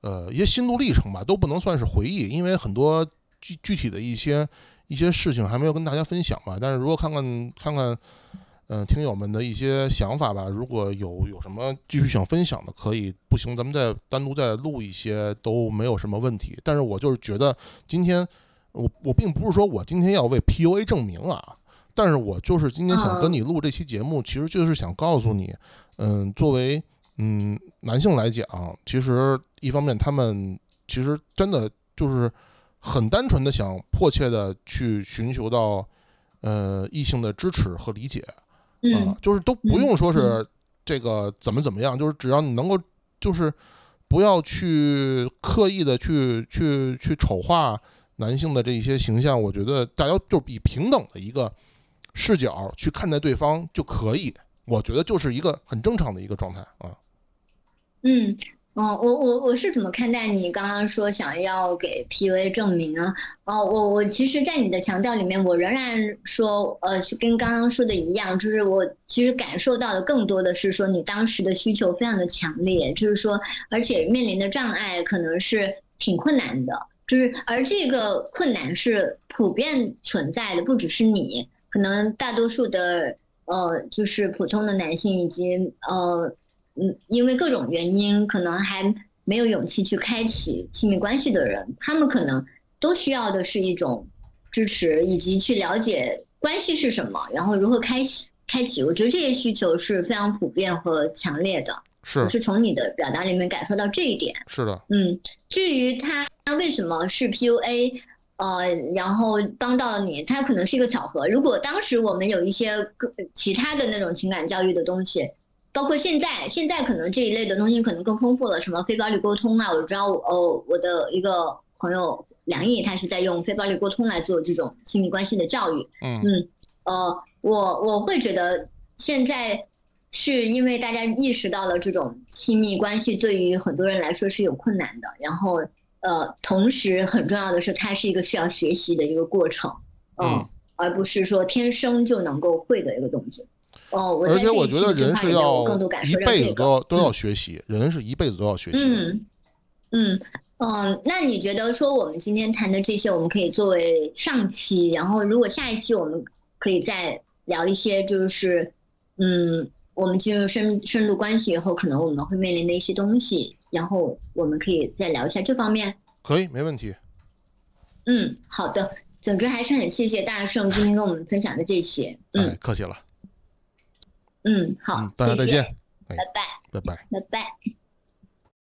呃，一些心路历程吧，都不能算是回忆，因为很多具具体的一些一些事情还没有跟大家分享吧。但是如果看看看看，嗯，听友们的一些想法吧，如果有有什么继续想分享的，可以，不行，咱们再单独再录一些都没有什么问题。但是我就是觉得今天。我我并不是说我今天要为 PUA 证明啊，但是我就是今天想跟你录这期节目，其实就是想告诉你，嗯，作为嗯男性来讲，其实一方面他们其实真的就是很单纯的想迫切的去寻求到呃异性的支持和理解，嗯，就是都不用说是这个怎么怎么样，就是只要你能够，就是不要去刻意的去去去丑化男性的这一些形象，我觉得大家就以平等的一个视角去看待对方就可以，我觉得就是一个很正常的一个状态啊。嗯。哦，我我我是怎么看待你刚刚说想要给 PUA 证明啊？哦，我我其实，在你的强调里面，我仍然说，呃，是跟刚刚说的一样，就是我其实感受到的更多的是说，你当时的需求非常的强烈，就是说，而且面临的障碍可能是挺困难的，就是而这个困难是普遍存在的，不只是你，可能大多数的呃，就是普通的男性以及呃。嗯，因为各种原因，可能还没有勇气去开启亲密关系的人，他们可能都需要的是一种支持，以及去了解关系是什么，然后如何开启开启。我觉得这些需求是非常普遍和强烈的，是是从你的表达里面感受到这一点。是的，嗯，至于他为什么是 PUA，呃，然后帮到你，他可能是一个巧合。如果当时我们有一些其他的那种情感教育的东西。包括现在，现在可能这一类的东西可能更丰富了，什么非暴力沟通啊？我知道，哦，我的一个朋友梁毅，他是在用非暴力沟通来做这种亲密关系的教育。嗯嗯，呃，我我会觉得现在是因为大家意识到了这种亲密关系对于很多人来说是有困难的，然后呃，同时很重要的是，它是一个需要学习的一个过程，嗯，而不是说天生就能够会的一个东西。哦，而且我觉得人是要一辈子都都要学习，人是一辈子都要学习。嗯嗯嗯，那你觉得说我们今天谈的这些，我们可以作为上期，然后如果下一期我们可以再聊一些，就是嗯，我们进入深深度关系以后，可能我们会面临的一些东西，然后我们可以再聊一下这方面。可以，没问题。嗯，好的。总之还是很谢谢大圣今天跟我们分享的这些。嗯，客气了。嗯，好，大家再见，拜拜，拜拜，拜拜。